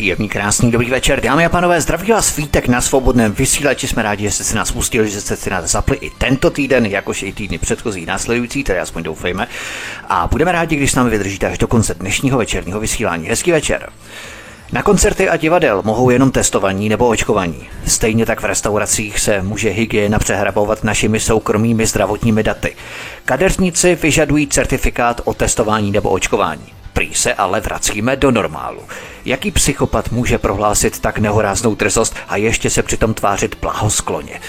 Příjemný, krásný, dobrý večer. Dámy a pánové, zdraví vás Vítek na svobodném vysílači. Jsme rádi, že jste si nás pustili, že jste si nás zapli i tento týden, jakož i týdny předchozí následující, tedy aspoň doufejme. A budeme rádi, když s námi vydržíte až do konce dnešního večerního vysílání. Hezký večer. Na koncerty a divadel mohou jenom testovaní nebo očkovaní. Stejně tak v restauracích se může hygiena přehrabovat našimi soukromými zdravotními daty. Kadeřníci vyžadují certifikát o testování nebo očkování. Prý se ale vracíme do normálu. Jaký psychopat může prohlásit tak nehoráznou drzost a ještě se přitom tvářit blahoskloně?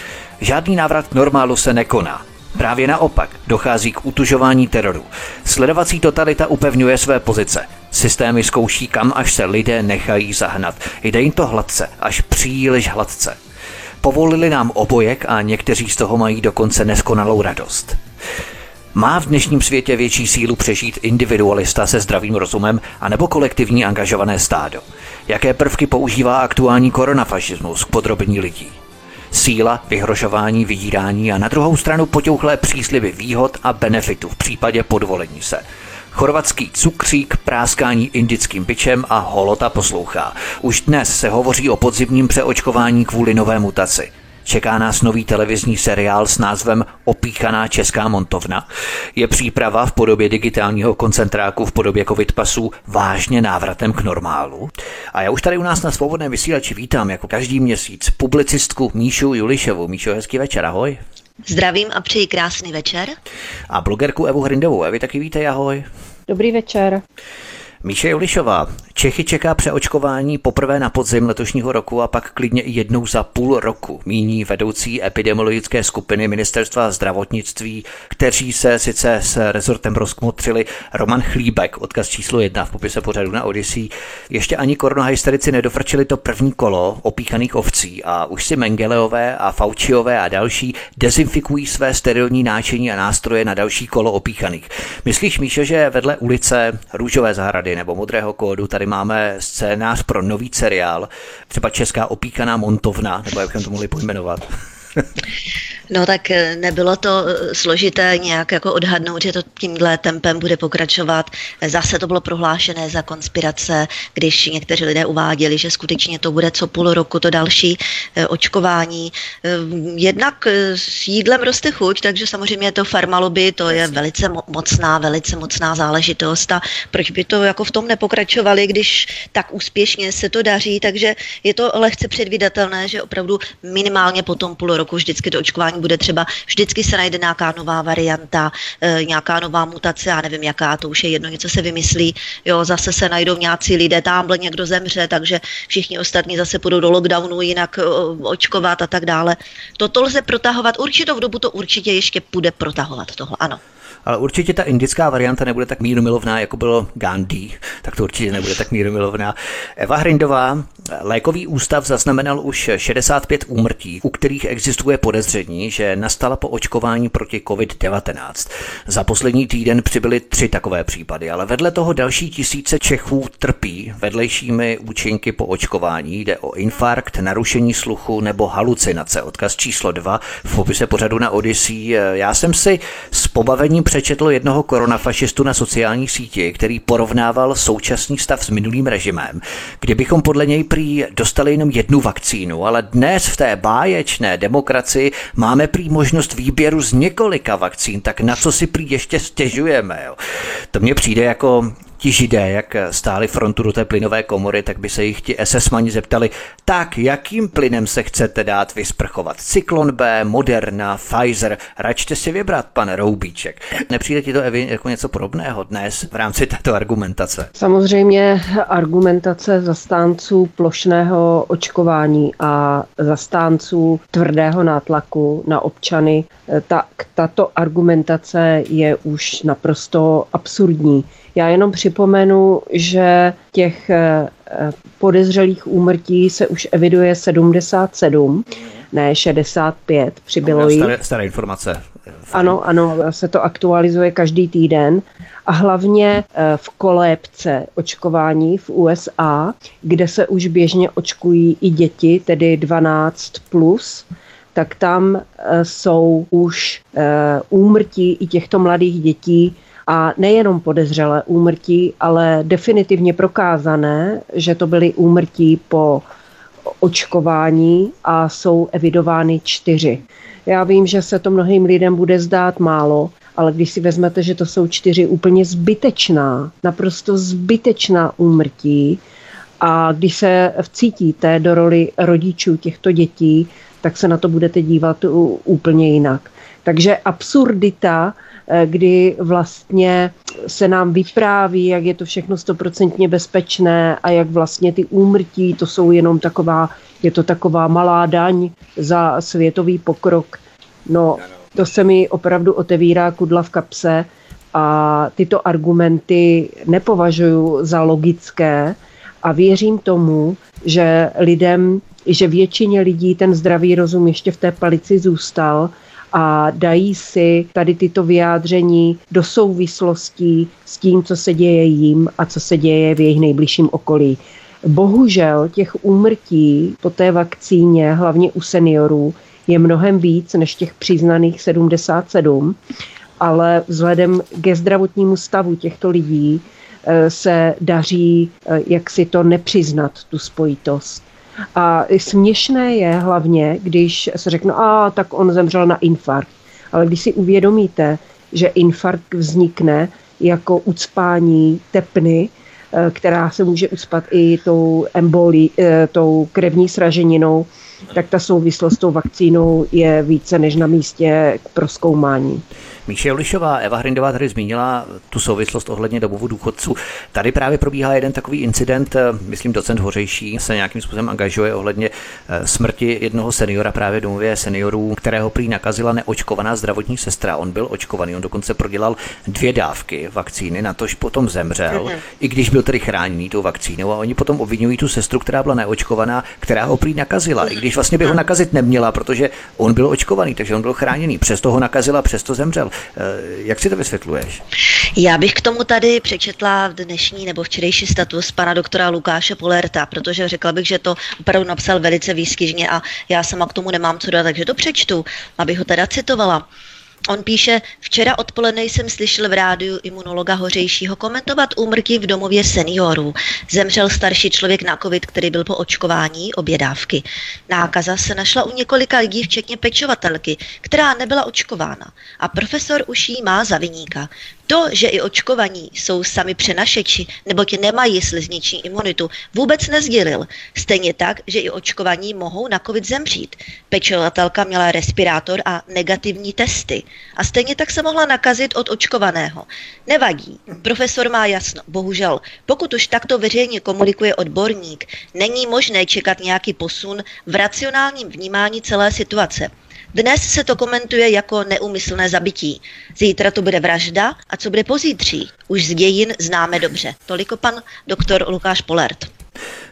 Žádný návrat k normálu se nekoná. Právě naopak dochází k utužování teroru. Sledovací totalita upevňuje své pozice. Systémy zkouší, kam až se lidé nechají zahnat. Jde jim to hladce, až příliš hladce. Povolili nám obojek a někteří z toho mají dokonce neskonalou radost. Má v dnešním světě větší sílu přežít individualista se zdravým rozumem anebo kolektivní angažované stádo? Jaké prvky používá aktuální koronafašismus k podrobení lidí? Síla, vyhrožování, vydírání a na druhou stranu potěuchlé přísliby výhod a benefitů v případě podvolení se. Chorvatský cukřík, práskání indickým byčem a holota poslouchá. Už dnes se hovoří o podzimním přeočkování kvůli nové mutaci. Čeká nás nový televizní seriál s názvem Opíchaná česká montovna. Je příprava v podobě digitálního koncentráku v podobě covid pasů vážně návratem k normálu. A já už tady u nás na svobodném vysílači vítám jako každý měsíc publicistku Míšu Julišovu. Míšo, hezký večer, ahoj. Zdravím a přeji krásný večer. A blogerku Evu Hrindovou. Evi, taky vítej, ahoj. Dobrý večer. Míše Julišová, Čechy čeká přeočkování poprvé na podzim letošního roku a pak klidně i jednou za půl roku, míní vedoucí epidemiologické skupiny ministerstva zdravotnictví, kteří se sice s rezortem rozkmotřili Roman Chlíbek, odkaz číslo jedna v popise pořadu na Odyssey. Ještě ani koronahysterici nedofrčili to první kolo opíchaných ovcí a už si Mengeleové a Faučiové a další dezinfikují své sterilní náčení a nástroje na další kolo opíchaných. Myslíš, Míšo, že vedle ulice Růžové zahrady nebo Modrého kódu tady máme scénář pro nový seriál, třeba Česká opíkaná montovna, nebo jak bychom to mohli pojmenovat. No tak eh, nebylo to eh, složité nějak jako odhadnout, že to tímhle tempem bude pokračovat. Zase to bylo prohlášené za konspirace, když někteří lidé uváděli, že skutečně to bude co půl roku to další eh, očkování. Jednak s jídlem roste chuť, takže samozřejmě to farmaloby, to je velice mocná, velice mocná záležitost a proč by to jako v tom nepokračovali, když tak úspěšně se to daří, takže je to lehce předvídatelné, že opravdu minimálně po tom půl roku vždycky to očkování bude třeba, vždycky se najde nějaká nová varianta, e, nějaká nová mutace, já nevím jaká, to už je jedno, něco se vymyslí, jo, zase se najdou nějací lidé, tamhle někdo zemře, takže všichni ostatní zase půjdou do lockdownu jinak e, očkovat a tak dále. Toto lze protahovat, určitou dobu to určitě ještě bude protahovat tohle, ano ale určitě ta indická varianta nebude tak mírumilovná, jako bylo Gandhi, tak to určitě nebude tak mírumilovná. Eva Hrindová, lékový ústav zaznamenal už 65 úmrtí, u kterých existuje podezření, že nastala po očkování proti COVID-19. Za poslední týden přibyly tři takové případy, ale vedle toho další tisíce Čechů trpí vedlejšími účinky po očkování. Jde o infarkt, narušení sluchu nebo halucinace. Odkaz číslo 2 v popise pořadu na Odyssey. Já jsem si s pobavením přečetl jednoho koronafašistu na sociální síti, který porovnával současný stav s minulým režimem, kdybychom podle něj prý dostali jenom jednu vakcínu, ale dnes v té báječné demokracii máme prý možnost výběru z několika vakcín, tak na co si prý ještě stěžujeme. Jo? To mně přijde jako ti židé, jak stáli frontu do té plynové komory, tak by se jich ti SS-mani zeptali, tak jakým plynem se chcete dát vysprchovat? Cyklon B, Moderna, Pfizer, račte si vybrat, pane Roubíček. Nepřijde ti to Evi jako něco podobného dnes v rámci této argumentace? Samozřejmě argumentace zastánců plošného očkování a zastánců tvrdého nátlaku na občany, tak tato argumentace je už naprosto absurdní. Já jenom připomenu, že těch eh, podezřelých úmrtí se už eviduje 77, ne 65, přibylo jich. Staré, staré informace. Ano, ano, se to aktualizuje každý týden a hlavně eh, v kolébce očkování v USA, kde se už běžně očkují i děti, tedy 12 plus, tak tam eh, jsou už úmrtí i těchto mladých dětí a nejenom podezřelé úmrtí, ale definitivně prokázané, že to byly úmrtí po očkování a jsou evidovány čtyři. Já vím, že se to mnohým lidem bude zdát málo, ale když si vezmete, že to jsou čtyři úplně zbytečná, naprosto zbytečná úmrtí, a když se vcítíte do roli rodičů těchto dětí, tak se na to budete dívat úplně jinak. Takže absurdita, kdy vlastně se nám vypráví, jak je to všechno stoprocentně bezpečné a jak vlastně ty úmrtí, to jsou jenom taková, je to taková malá daň za světový pokrok. No, to se mi opravdu otevírá kudla v kapse a tyto argumenty nepovažuji za logické a věřím tomu, že lidem, že většině lidí ten zdravý rozum ještě v té palici zůstal a dají si tady tyto vyjádření do souvislostí s tím, co se děje jim a co se děje v jejich nejbližším okolí. Bohužel těch úmrtí po té vakcíně, hlavně u seniorů, je mnohem víc než těch přiznaných 77, ale vzhledem ke zdravotnímu stavu těchto lidí eh, se daří eh, jak si to nepřiznat, tu spojitost. A směšné je hlavně, když se řekne, a tak on zemřel na infarkt. Ale když si uvědomíte, že infarkt vznikne jako ucpání tepny, eh, která se může ucpat i tou embolí, tou krevní sraženinou, tak ta souvislost s tou vakcínou je více než na místě k proskoumání. Míše Jolišová, Eva Hrindová tady zmínila tu souvislost ohledně domovu důchodců. Tady právě probíhá jeden takový incident, eh, myslím docent Hořejší se nějakým způsobem angažuje ohledně eh, smrti jednoho seniora právě domově seniorů, kterého prý nakazila neočkovaná zdravotní sestra. On byl očkovaný, on dokonce prodělal dvě dávky vakcíny, na tož potom zemřel, mm-hmm. i když byl tedy chráněný tou vakcínou a oni potom obvinují tu sestru, která byla neočkovaná, která ho prý nakazila, i když vlastně by ho nakazit neměla, protože on byl očkovaný, takže on byl chráněný. Přesto ho nakazila, přesto zemřel. Eh, jak si to vysvětluješ? Já bych k tomu tady přečetla v dnešní nebo včerejší status pana doktora Lukáše Polerta, protože řekla bych, že to opravdu napsal velice výskyžně a já sama k tomu nemám co dát, takže to přečtu, abych ho teda citovala. On píše, včera odpoledne jsem slyšel v rádiu imunologa Hořejšího komentovat úmrtí v domově seniorů. Zemřel starší člověk na covid, který byl po očkování obě dávky. Nákaza se našla u několika lidí, včetně pečovatelky, která nebyla očkována. A profesor už jí má za vyníka. To, že i očkovaní jsou sami přenašeči, nebo ti nemají slizniční imunitu, vůbec nezdělil. Stejně tak, že i očkovaní mohou na covid zemřít. Pečovatelka měla respirátor a negativní testy. A stejně tak se mohla nakazit od očkovaného. Nevadí. Profesor má jasno. Bohužel, pokud už takto veřejně komunikuje odborník, není možné čekat nějaký posun v racionálním vnímání celé situace. Dnes se to komentuje jako neumyslné zabití. Zítra to bude vražda a co bude pozítří? Už z dějin známe dobře. Toliko pan doktor Lukáš Polert.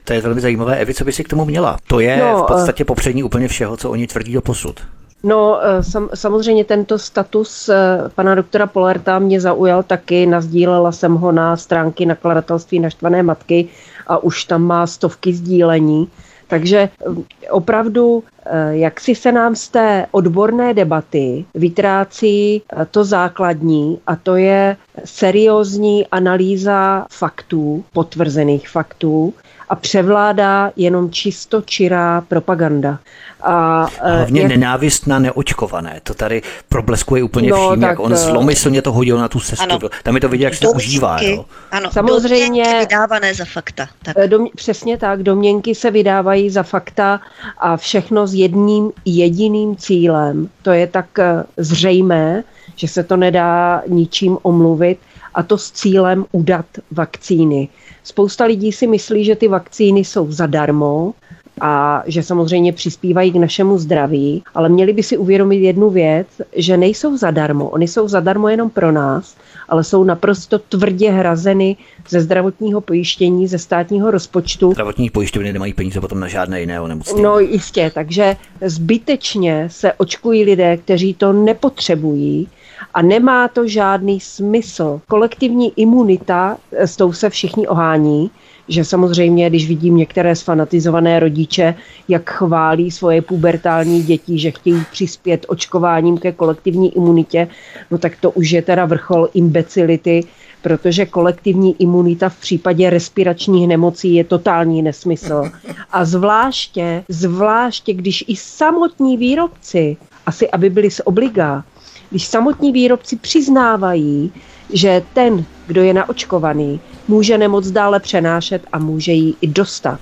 To je velmi zajímavé. Evi, co by si k tomu měla? To je no, v podstatě popřední úplně všeho, co oni tvrdí do posud. No, eh, sam, samozřejmě tento status eh, pana doktora Polerta mě zaujal taky. Nazdílela jsem ho na stránky nakladatelství Naštvané matky a už tam má stovky sdílení. Takže eh, opravdu, jak si se nám z té odborné debaty vytrácí to základní a to je seriózní analýza faktů, potvrzených faktů, a převládá jenom čisto čirá propaganda. A, a hlavně jak... nenávist na neočkované. To tady probleskuje úplně no, vším, jak on eh, zlomyslně to hodil na tu sestru. Ano. Tam je to vidět, jak se to užívá. Jo. Ano, samozřejmě vydávané za fakta. Tak. Eh, dom, přesně tak, domněnky se vydávají za fakta a všechno s jedním jediným cílem. To je tak eh, zřejmé, že se to nedá ničím omluvit a to s cílem udat vakcíny. Spousta lidí si myslí, že ty vakcíny jsou zadarmo, a že samozřejmě přispívají k našemu zdraví, ale měli by si uvědomit jednu věc, že nejsou zadarmo. Oni jsou zadarmo jenom pro nás, ale jsou naprosto tvrdě hrazeny ze zdravotního pojištění, ze státního rozpočtu. Zdravotní pojišťovny nemají peníze potom na žádné jiné onemocnění. No jistě, takže zbytečně se očkují lidé, kteří to nepotřebují a nemá to žádný smysl. Kolektivní imunita, s tou se všichni ohání, že samozřejmě, když vidím některé sfanatizované rodiče, jak chválí svoje pubertální děti, že chtějí přispět očkováním ke kolektivní imunitě, no tak to už je teda vrchol imbecility, protože kolektivní imunita v případě respiračních nemocí je totální nesmysl. A zvláště, zvláště, když i samotní výrobci, asi aby byli z obliga, když samotní výrobci přiznávají, že ten, kdo je naočkovaný, může nemoc dále přenášet a může ji i dostat.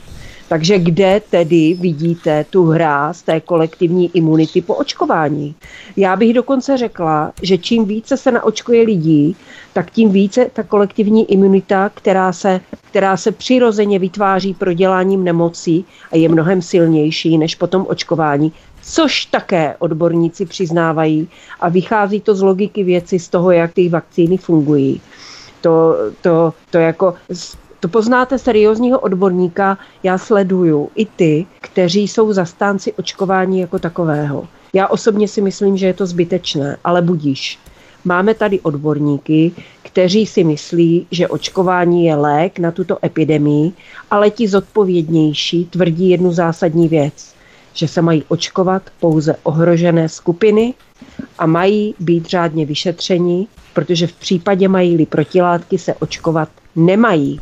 Takže kde tedy vidíte tu hra z té kolektivní imunity po očkování? Já bych dokonce řekla, že čím více se naočkuje lidí, tak tím více ta kolektivní imunita, která se, která se přirozeně vytváří proděláním nemocí a je mnohem silnější než potom očkování, což také odborníci přiznávají a vychází to z logiky věci, z toho, jak ty vakcíny fungují. To, to, to jako to poznáte seriózního odborníka, já sleduju i ty, kteří jsou zastánci očkování jako takového. Já osobně si myslím, že je to zbytečné, ale budíš. Máme tady odborníky, kteří si myslí, že očkování je lék na tuto epidemii, ale ti zodpovědnější tvrdí jednu zásadní věc, že se mají očkovat pouze ohrožené skupiny a mají být řádně vyšetřeni, protože v případě mají-li protilátky se očkovat nemají.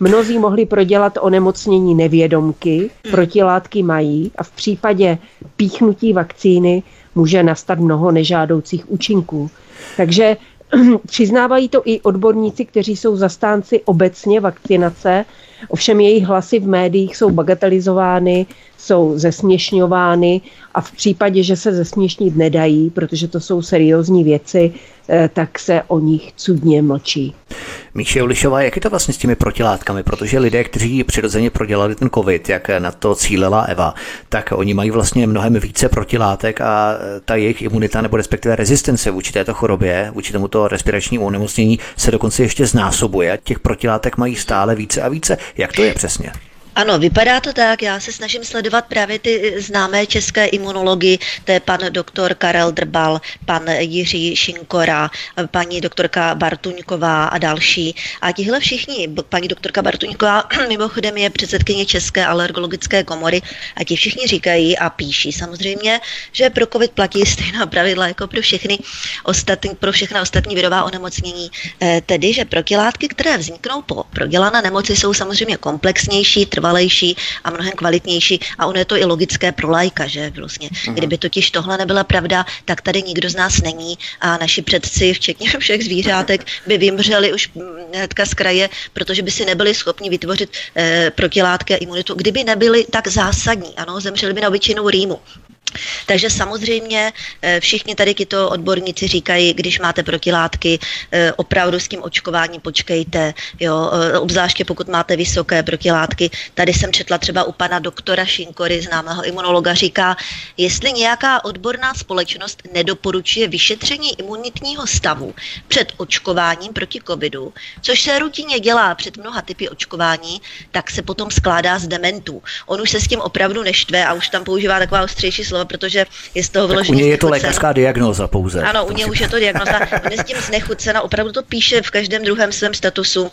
Mnozí mohli prodělat onemocnění nevědomky, protilátky mají a v případě píchnutí vakcíny může nastat mnoho nežádoucích účinků. Takže přiznávají to i odborníci, kteří jsou zastánci obecně vakcinace, ovšem jejich hlasy v médiích jsou bagatelizovány, jsou zesměšňovány a v případě, že se zesměšnit nedají, protože to jsou seriózní věci, eh, tak se o nich cudně mlčí. Míše Ulišová, jak je to vlastně s těmi protilátkami? Protože lidé, kteří přirozeně prodělali ten covid, jak na to cílela Eva, tak oni mají vlastně mnohem více protilátek a ta jejich imunita nebo respektive rezistence vůči této chorobě, vůči tomuto respiračnímu onemocnění se dokonce ještě znásobuje. Těch protilátek mají stále více a více. Jak to je přesně? Ano, vypadá to tak. Já se snažím sledovat právě ty známé české imunology, to je pan doktor Karel Drbal, pan Jiří Šinkora, paní doktorka Bartuňková a další. A tihle všichni, paní doktorka Bartuňková mimochodem je předsedkyně České alergologické komory a ti všichni říkají a píší samozřejmě, že pro COVID platí stejná pravidla jako pro všechny ostatní, pro všechna ostatní virová onemocnění. Eh, tedy, že protilátky, které vzniknou po prodělané nemoci, jsou samozřejmě komplexnější, trvalejší a mnohem kvalitnější a ono je to i logické pro lajka, že vlastně. Uh-huh. Kdyby totiž tohle nebyla pravda, tak tady nikdo z nás není a naši předci, včetně všech zvířátek, by vymřeli už hnedka z kraje, protože by si nebyli schopni vytvořit eh, protilátky a imunitu, kdyby nebyly tak zásadní. Ano, zemřeli by na obyčejnou rýmu. Takže samozřejmě eh, všichni tady tyto odborníci říkají, když máte protilátky, eh, opravdu s tím očkováním počkejte, jo, eh, obzvláště pokud máte vysoké protilátky. Tady jsem četla třeba u pana doktora Šinkory, známého imunologa, říká, jestli nějaká odborná společnost nedoporučuje vyšetření imunitního stavu před očkováním proti covidu, což se rutině dělá před mnoha typy očkování, tak se potom skládá z dementů. On už se s tím opravdu neštve a už tam používá taková ostřejší slova, protože je z toho vyloženě. U něj je to lékařská diagnóza pouze. Ano, u něj už je to diagnoza. On je s tím znechucena, opravdu to píše v každém druhém svém statusu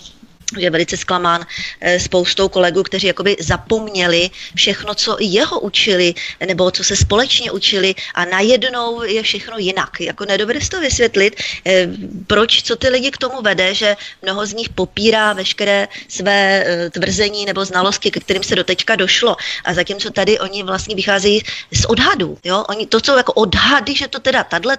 je velice zklamán eh, spoustou kolegů, kteří jakoby zapomněli všechno, co jeho učili, nebo co se společně učili a najednou je všechno jinak. Jako nedovedu to vysvětlit, eh, proč, co ty lidi k tomu vede, že mnoho z nich popírá veškeré své eh, tvrzení nebo znalosti, ke kterým se doteďka došlo. A zatímco tady oni vlastně vycházejí z odhadů. Jo? Oni, to jsou jako odhady, že to teda tato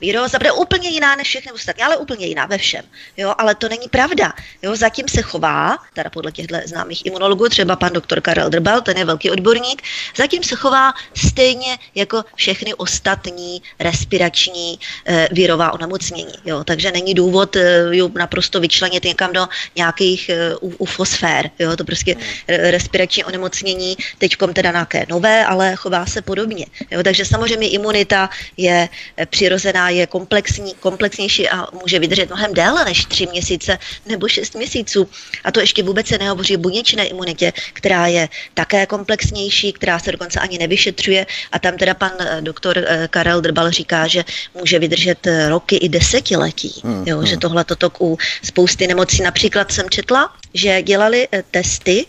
výroba bude úplně jiná než všechny ostatní, ale úplně jiná ve všem. Jo? Ale to není pravda. Jo? Zatím se chová, teda podle těchto známých imunologů, třeba pan doktor Karel Drbal, ten je velký odborník, zatím se chová stejně jako všechny ostatní respirační e, virová onemocnění. Jo? Takže není důvod e, ju naprosto vyčlenit někam do nějakých e, ufosfér. Jo? To prostě e, respirační onemocnění, teď teda nějaké nové, ale chová se podobně. Jo? Takže samozřejmě imunita je přirozená, je komplexní, komplexnější a může vydržet mnohem déle než tři měsíce nebo šest měsíců. A to ještě vůbec se nehovoří o buněčné imunitě, která je také komplexnější, která se dokonce ani nevyšetřuje. A tam teda pan eh, doktor eh, Karel Drbal říká, že může vydržet eh, roky i desetiletí. Hmm, jo, hmm. Že tohle toto u spousty nemocí. Například jsem četla, že dělali testy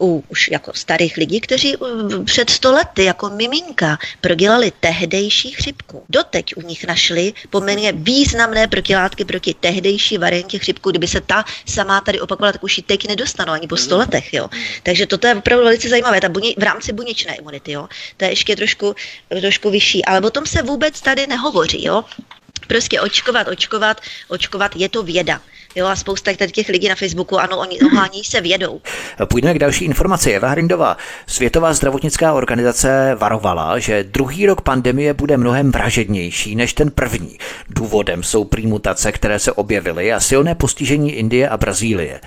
u už jako starých lidí, kteří před sto lety jako miminka prodělali tehdejší chřipku. Doteď u nich našli poměrně významné protilátky proti tehdejší variantě chřipku. Kdyby se ta samá tady opakovala, tak už ji teď nedostanou ani po sto hmm. letech. Jo. Takže toto je opravdu velice zajímavé. Ta buně, v rámci buněčné imunity, jo. to je ještě trošku, trošku vyšší. Ale o tom se vůbec tady nehovoří. Jo. Prostě očkovat, očkovat, očkovat, je to věda. Jo, a spousta těch lidí na Facebooku, ano, oni ohání se vědou. Půjdeme k další informaci. Eva Hrindová, Světová zdravotnická organizace varovala, že druhý rok pandemie bude mnohem vražednější než ten první. Důvodem jsou prý mutace, které se objevily a silné postižení Indie a Brazílie.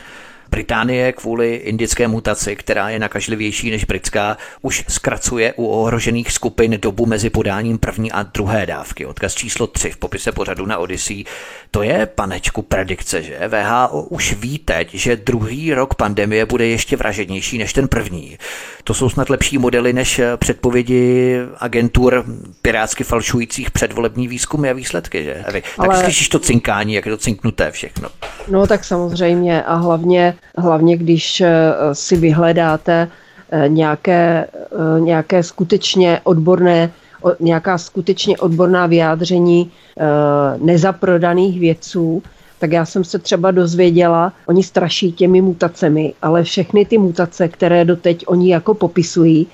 Británie kvůli indické mutaci, která je nakažlivější než britská, už zkracuje u ohrožených skupin dobu mezi podáním první a druhé dávky. Odkaz číslo 3 v popise pořadu na Odyssey. To je, panečku, predikce, že? VHO už ví teď, že druhý rok pandemie bude ještě vražednější než ten první. To jsou snad lepší modely než předpovědi agentur pirátsky falšujících předvolební výzkumy a výsledky, že? Evi, tak Ale... slyšíš to cinkání, jak je to cinknuté všechno. No tak samozřejmě a hlavně hlavně když eh, si vyhledáte eh, nějaké, eh, nějaké skutečně odborné, nějaká skutečně odborná vyjádření nezaprodaných vědců, tak já jsem se třeba dozvěděla, oni straší těmi mutacemi, ale všechny ty mutace, které doteď oni jako popisují,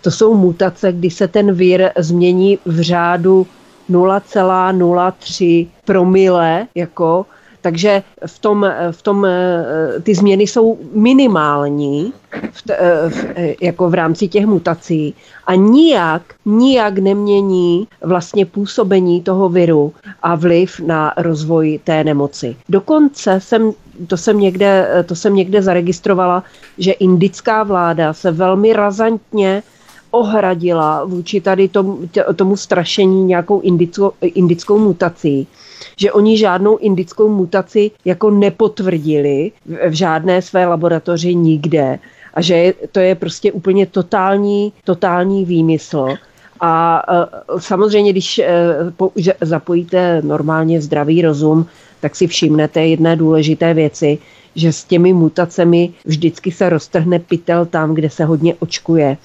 to jsou mutace, kdy se ten vír změní v řádu 0,03 promile, jako takže v tom, v tom eh, ty změny jsou minimální v, eh, v, eh, jako v rámci těch mutací a nijak, nijak nemění vlastně působení toho viru a vliv na rozvoj té nemoci. Dokonce jsem, to jsem někde, to jsem někde zaregistrovala, že indická vláda se velmi razantně ohradila vůči tady tomu, tomu strašení nějakou indickou, indickou mutací že oni žádnou indickou mutaci jako nepotvrdili v žádné své laboratoři nikde a že to je prostě úplně totální, totální výmysl. A e, samozřejmě, když e, po, zapojíte normálně zdravý rozum, tak si všimnete jedné důležité věci, že s těmi mutacemi vždycky se roztrhne pytel tam, kde se hodně očkuje.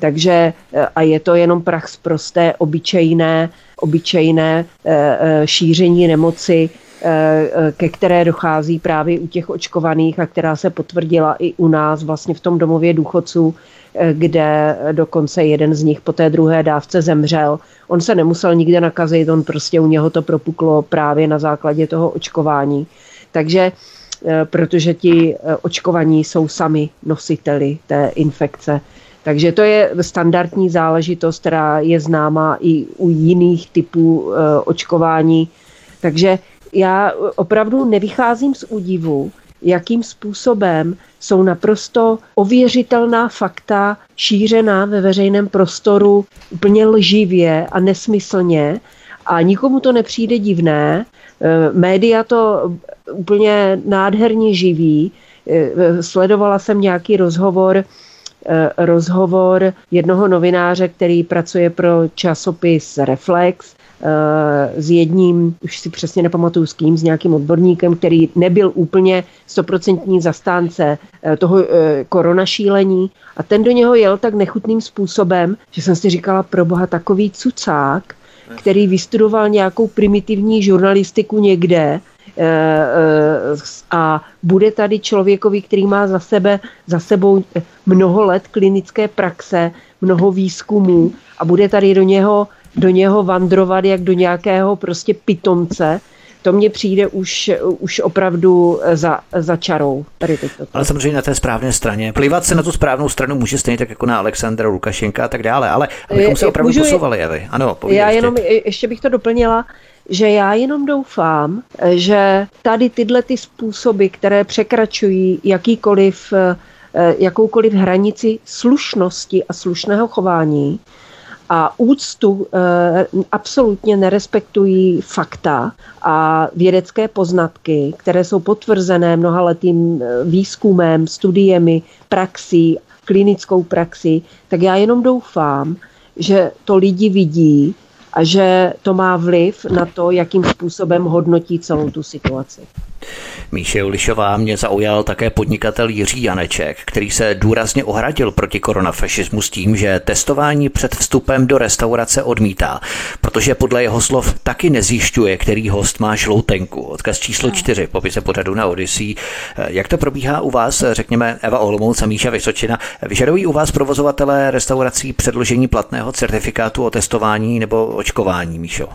Takže e, a je to jenom prach z prosté, obyčejné obyčejné eh, eh, šíření nemoci, eh, ke které dochází právě u těch očkovaných a která se potvrdila i u nás vlastně v tom domově důchodců, kde dokonce jeden z nich po té druhé dávce zemřel. On se nemusel nikde nakazit, on prostě u něho to propuklo právě na základě toho očkování. Takže protože ti očkovaní jsou sami nositeli té infekce. Takže to je standardní záležitost, která je známá i u jiných typů e, očkování. Takže já opravdu nevycházím z údivu, jakým způsobem jsou naprosto ověřitelná fakta šířená ve veřejném prostoru úplně lživě a nesmyslně a nikomu to nepřijde divné. Média to úplně nádherně živí. E, sledovala jsem nějaký rozhovor Eh, rozhovor jednoho novináře, který pracuje pro časopis Reflex, eh, s jedním, už si přesně nepamatuju s kým, s nějakým odborníkem, který nebyl úplně stoprocentní zastánce eh, toho koronašílení a ten do něho jel tak nechutným způsobem, že jsem si říkala, pro boha takový cucák, který vystudoval nějakou primitivní žurnalistiku někde, Eh, eh, a bude tady člověkovi, který má za, sebe, za sebou mnoho let klinické praxe, mnoho výzkumů a bude tady do něho, do něho vandrovat jak do nějakého prostě pitomce, to mně přijde už, už opravdu za, za čarou. Tady to. Ale samozřejmě na té správné straně. Plivat se na tu správnou stranu může stejně tak jako na Alexandra Lukašenka a tak dále, ale abychom se opravdu Můžu, posouvali, Evy. Ano, já ještě. jenom ještě bych to doplnila, že já jenom doufám, že tady tyhle ty způsoby, které překračují jakýkoliv, eh, jakoukoliv hranici slušnosti a slušného chování, a úctu e, absolutně nerespektují fakta a vědecké poznatky, které jsou potvrzené mnohaletým eh, výzkumem, studiemi, praxí, klinickou praxi, tak já jenom doufám, že to lidi vidí a že to má vliv na to, jakým způsobem hodnotí celou tu situaci. Míše Ulišová mě zaujal také podnikatel Jiří Janeček, který se důrazně ohradil proti koronafašismu s tím, že testování před vstupem do restaurace odmítá, protože podle jeho slov taky nezjišťuje, který host má žloutenku. Odkaz číslo čtyři, popise pořadu na Odyssey. Jak to probíhá u vás, řekněme Eva Olomouc a Míša Vysočina? Vyžadují u vás provozovatelé restaurací předložení platného certifikátu o testování nebo očkování, Míšo?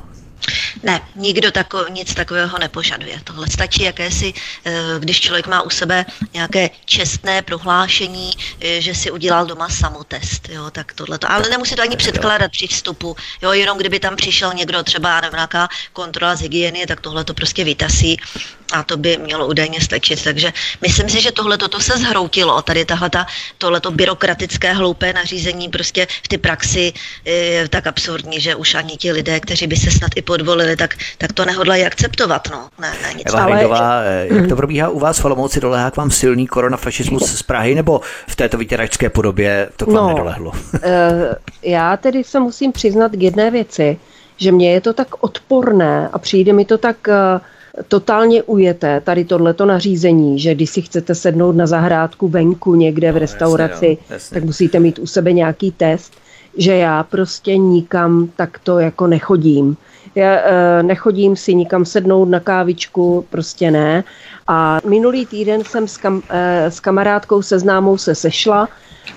Ne, nikdo tako, nic takového nepožaduje. Tohle stačí jakési, eh, když člověk má u sebe nějaké čestné prohlášení, eh, že si udělal doma samotest, jo, tak tohle to. Ale nemusí to ani předkládat při vstupu, jo, jenom kdyby tam přišel někdo třeba nevím, nějaká kontrola z hygieny, tak tohle to prostě vytasí a to by mělo údajně stačit. Takže myslím si, že tohle toto se zhroutilo. Tady tahle tohleto byrokratické hloupé nařízení prostě v ty praxi je tak absurdní, že už ani ti lidé, kteří by se snad i podvolili, tak, tak to nehodlají akceptovat. No. Ne, ne, nic Eva Hrejdová, eh, jak to probíhá u vás v Olomouci? Dolehá k vám silný koronafašismus z Prahy nebo v této vytěračské podobě to k vám no, nedolehlo? Eh, já tedy se musím přiznat k jedné věci, že mně je to tak odporné a přijde mi to tak uh, totálně ujete tady tohleto nařízení, že když si chcete sednout na zahrádku venku někde v no, restauraci, jasně, jo, jasně. tak musíte mít u sebe nějaký test, že já prostě nikam takto jako nechodím. Já e, nechodím si nikam sednout na kávičku, prostě ne. A minulý týden jsem s, kam, e, s kamarádkou se známou se sešla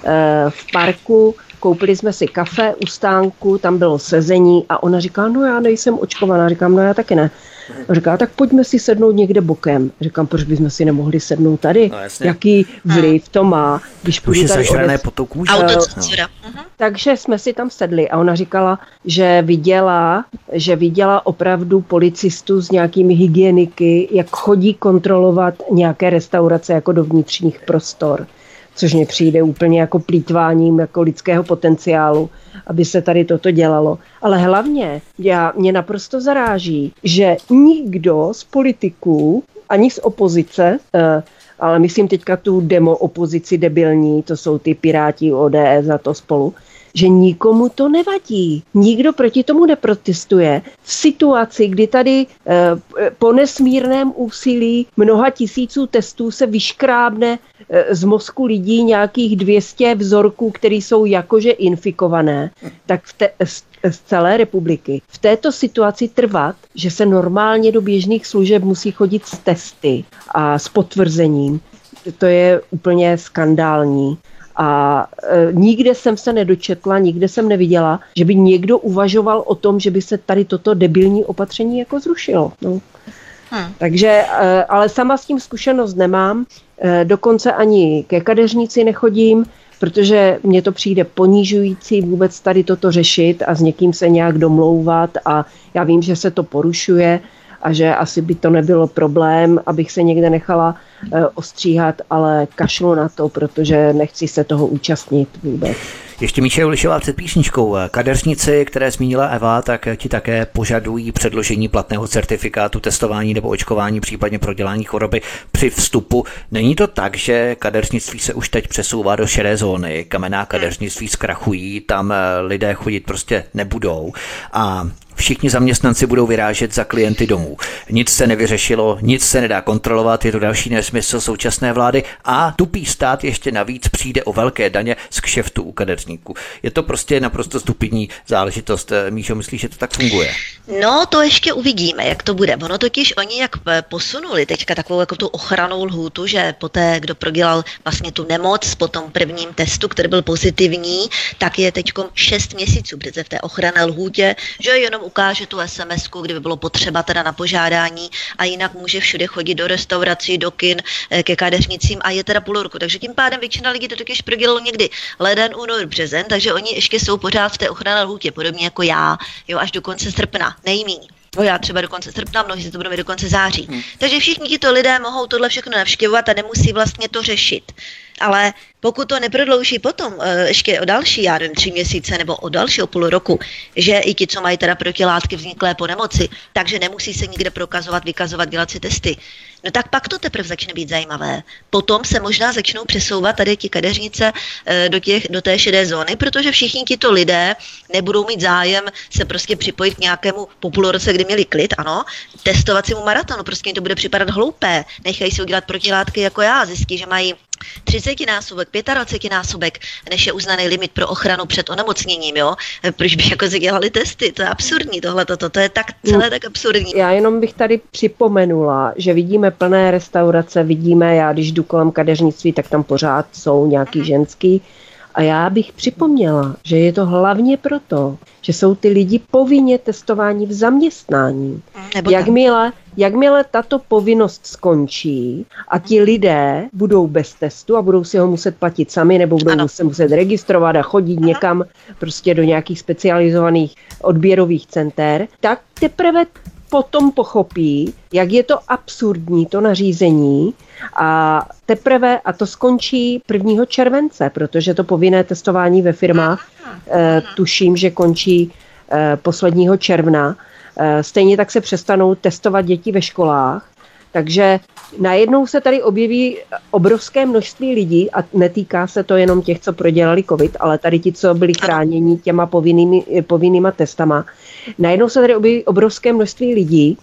e, v parku, koupili jsme si kafe u stánku, tam bylo sezení a ona říká, no já nejsem očkovaná, říkám, no já taky ne. Říká, tak pojďme si sednout někde bokem. Říkám, proč bychom si nemohli sednout tady? No, Jaký vliv to má, když půjdu tady odec... kůži. No. Mhm. Takže jsme si tam sedli a ona říkala, že viděla, že viděla opravdu policistu s nějakými hygieniky, jak chodí kontrolovat nějaké restaurace jako do vnitřních prostor což mě přijde úplně jako plítváním jako lidského potenciálu, aby se tady toto dělalo. Ale hlavně já, mě naprosto zaráží, že nikdo z politiků ani z opozice, eh, ale myslím teďka tu demo opozici debilní, to jsou ty piráti ODS a to spolu, že nikomu to nevadí. Nikdo proti tomu neprotestuje. V situaci, kdy tady e, po nesmírném úsilí mnoha tisíců testů se vyškrábne e, z mozku lidí nějakých 200 vzorků, které jsou jakože infikované, tak v te, z, z celé republiky. V této situaci trvat, že se normálně do běžných služeb musí chodit s testy a s potvrzením, to je úplně skandální. A e, nikde jsem se nedočetla, nikde jsem neviděla, že by někdo uvažoval o tom, že by se tady toto debilní opatření jako zrušilo. No. Hmm. Takže, e, ale sama s tím zkušenost nemám, e, dokonce ani ke kadeřnici nechodím, protože mně to přijde ponížující vůbec tady toto řešit a s někým se nějak domlouvat a já vím, že se to porušuje a že asi by to nebylo problém, abych se někde nechala Eh, ostříhat, ale kašlu na to, protože nechci se toho účastnit vůbec. Ještě Míše Ulišová před písničkou. Kadeřnici, které zmínila Eva, tak ti také požadují předložení platného certifikátu testování nebo očkování, případně prodělání choroby při vstupu. Není to tak, že kadeřnictví se už teď přesouvá do šedé zóny, kamená kadeřnictví zkrachují, tam eh, lidé chodit prostě nebudou a Všichni zaměstnanci budou vyrážet za klienty domů. Nic se nevyřešilo, nic se nedá kontrolovat, je to další nesmysl současné vlády a tupý stát ještě navíc přijde o velké daně z kšeftu u kadeřníků. Je to prostě naprosto stupidní záležitost. Míšo, myslíš, že to tak funguje? No, to ještě uvidíme, jak to bude. Ono totiž oni jak eh, posunuli teďka takovou jako tu ochranou lhůtu, že poté, kdo prodělal vlastně tu nemoc po tom prvním testu, který byl pozitivní, tak je teď 6 měsíců, protože v té ochranné lhůtě, že jenom ukáže tu sms kdyby bylo potřeba teda na požádání a jinak může všude chodit do restaurací, do kin, eh, ke kadeřnicím a je teda půl roku. Takže tím pádem většina lidí to taky prodělalo někdy leden, únor, březen, takže oni ještě jsou pořád v té ochranné lhůtě, podobně jako já, jo, až do konce srpna, nejméně. No já třeba do konce srpna, mnohí se to budou do konce září. Hmm. Takže všichni tito lidé mohou tohle všechno navštěvovat a nemusí vlastně to řešit. Ale pokud to neprodlouží potom eh, ještě o další, já nevím, tři měsíce nebo o dalšího půl roku, že i ti, co mají teda protilátky vzniklé po nemoci, takže nemusí se nikde prokazovat, vykazovat, dělat si testy. No tak pak to teprve začne být zajímavé. Potom se možná začnou přesouvat tady ti kadeřnice eh, do, těch, do té šedé zóny, protože všichni tito lidé nebudou mít zájem se prostě připojit k nějakému po půl roce, kdy měli klid, ano, testovacímu maratonu. Prostě jim to bude připadat hloupé. Nechají si udělat protilátky jako já, zjistí, že mají 30 násobek, 25 násobek, než je uznaný limit pro ochranu před onemocněním, jo? Proč by jako dělali testy? To je absurdní tohle, to, to je tak celé tak absurdní. Já jenom bych tady připomenula, že vidíme plné restaurace, vidíme, já když jdu kolem kadeřnictví, tak tam pořád jsou nějaký mm. ženský, a já bych připomněla, že je to hlavně proto, že jsou ty lidi povinně testováni v zaměstnání. Nebo jakmile, jakmile tato povinnost skončí a ti lidé budou bez testu a budou si ho muset platit sami nebo budou ano. se muset registrovat a chodit Aha. někam prostě do nějakých specializovaných odběrových center, tak teprve potom pochopí, jak je to absurdní to nařízení a teprve, a to skončí 1. července, protože to povinné testování ve firmách eh, tuším, že končí eh, posledního června. Eh, stejně tak se přestanou testovat děti ve školách, takže najednou se tady objeví obrovské množství lidí a netýká se to jenom těch, co prodělali covid, ale tady ti, co byli chráněni těma povinnými, povinnýma testama. Najednou se tady objeví obrovské množství lidí,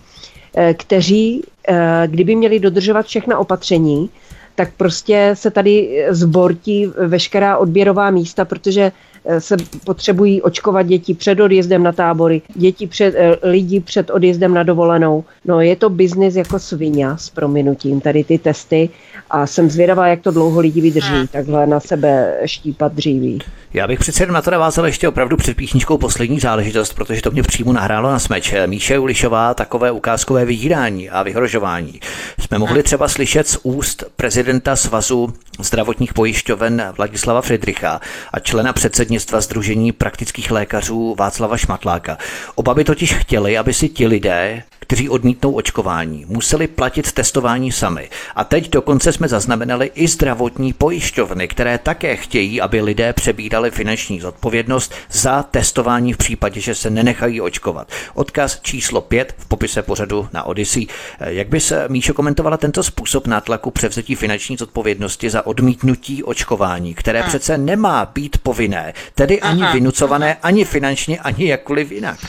eh, kteří, eh, kdyby měli dodržovat všechna opatření, tak prostě se tady zbortí veškerá odběrová místa, protože se potřebují očkovat děti před odjezdem na tábory, děti před, eh, lidi před odjezdem na dovolenou. No je to biznis jako svině s prominutím, tady ty testy a jsem zvědavá, jak to dlouho lidi vydrží, takhle na sebe štípat dříví. Já bych přece jenom na to navázal ještě opravdu před písničkou poslední záležitost, protože to mě přímo nahrálo na smeč. Míše Ulišová takové ukázkové vydírání a vyhrožování. Jsme mohli třeba slyšet z úst prezidenta Svazu zdravotních pojišťoven Vladislava Friedricha a člena předsednictva Združení praktických lékařů Václava Šmatláka. Oba by totiž chtěli, aby si ti lidé, kteří odmítnou očkování, museli platit testování sami. A teď dokonce jsme zaznamenali i zdravotní pojišťovny, které také chtějí, aby lidé přebírali finanční zodpovědnost za testování v případě, že se nenechají očkovat. Odkaz číslo 5 v popise pořadu na Odyssey. Jak by se Míšo komentovala tento způsob nátlaku převzetí finanční zodpovědnosti za odmítnutí očkování, které hmm. přece nemá být povinné, tedy ani Aha. vynucované, ani finančně, ani jakkoliv jinak?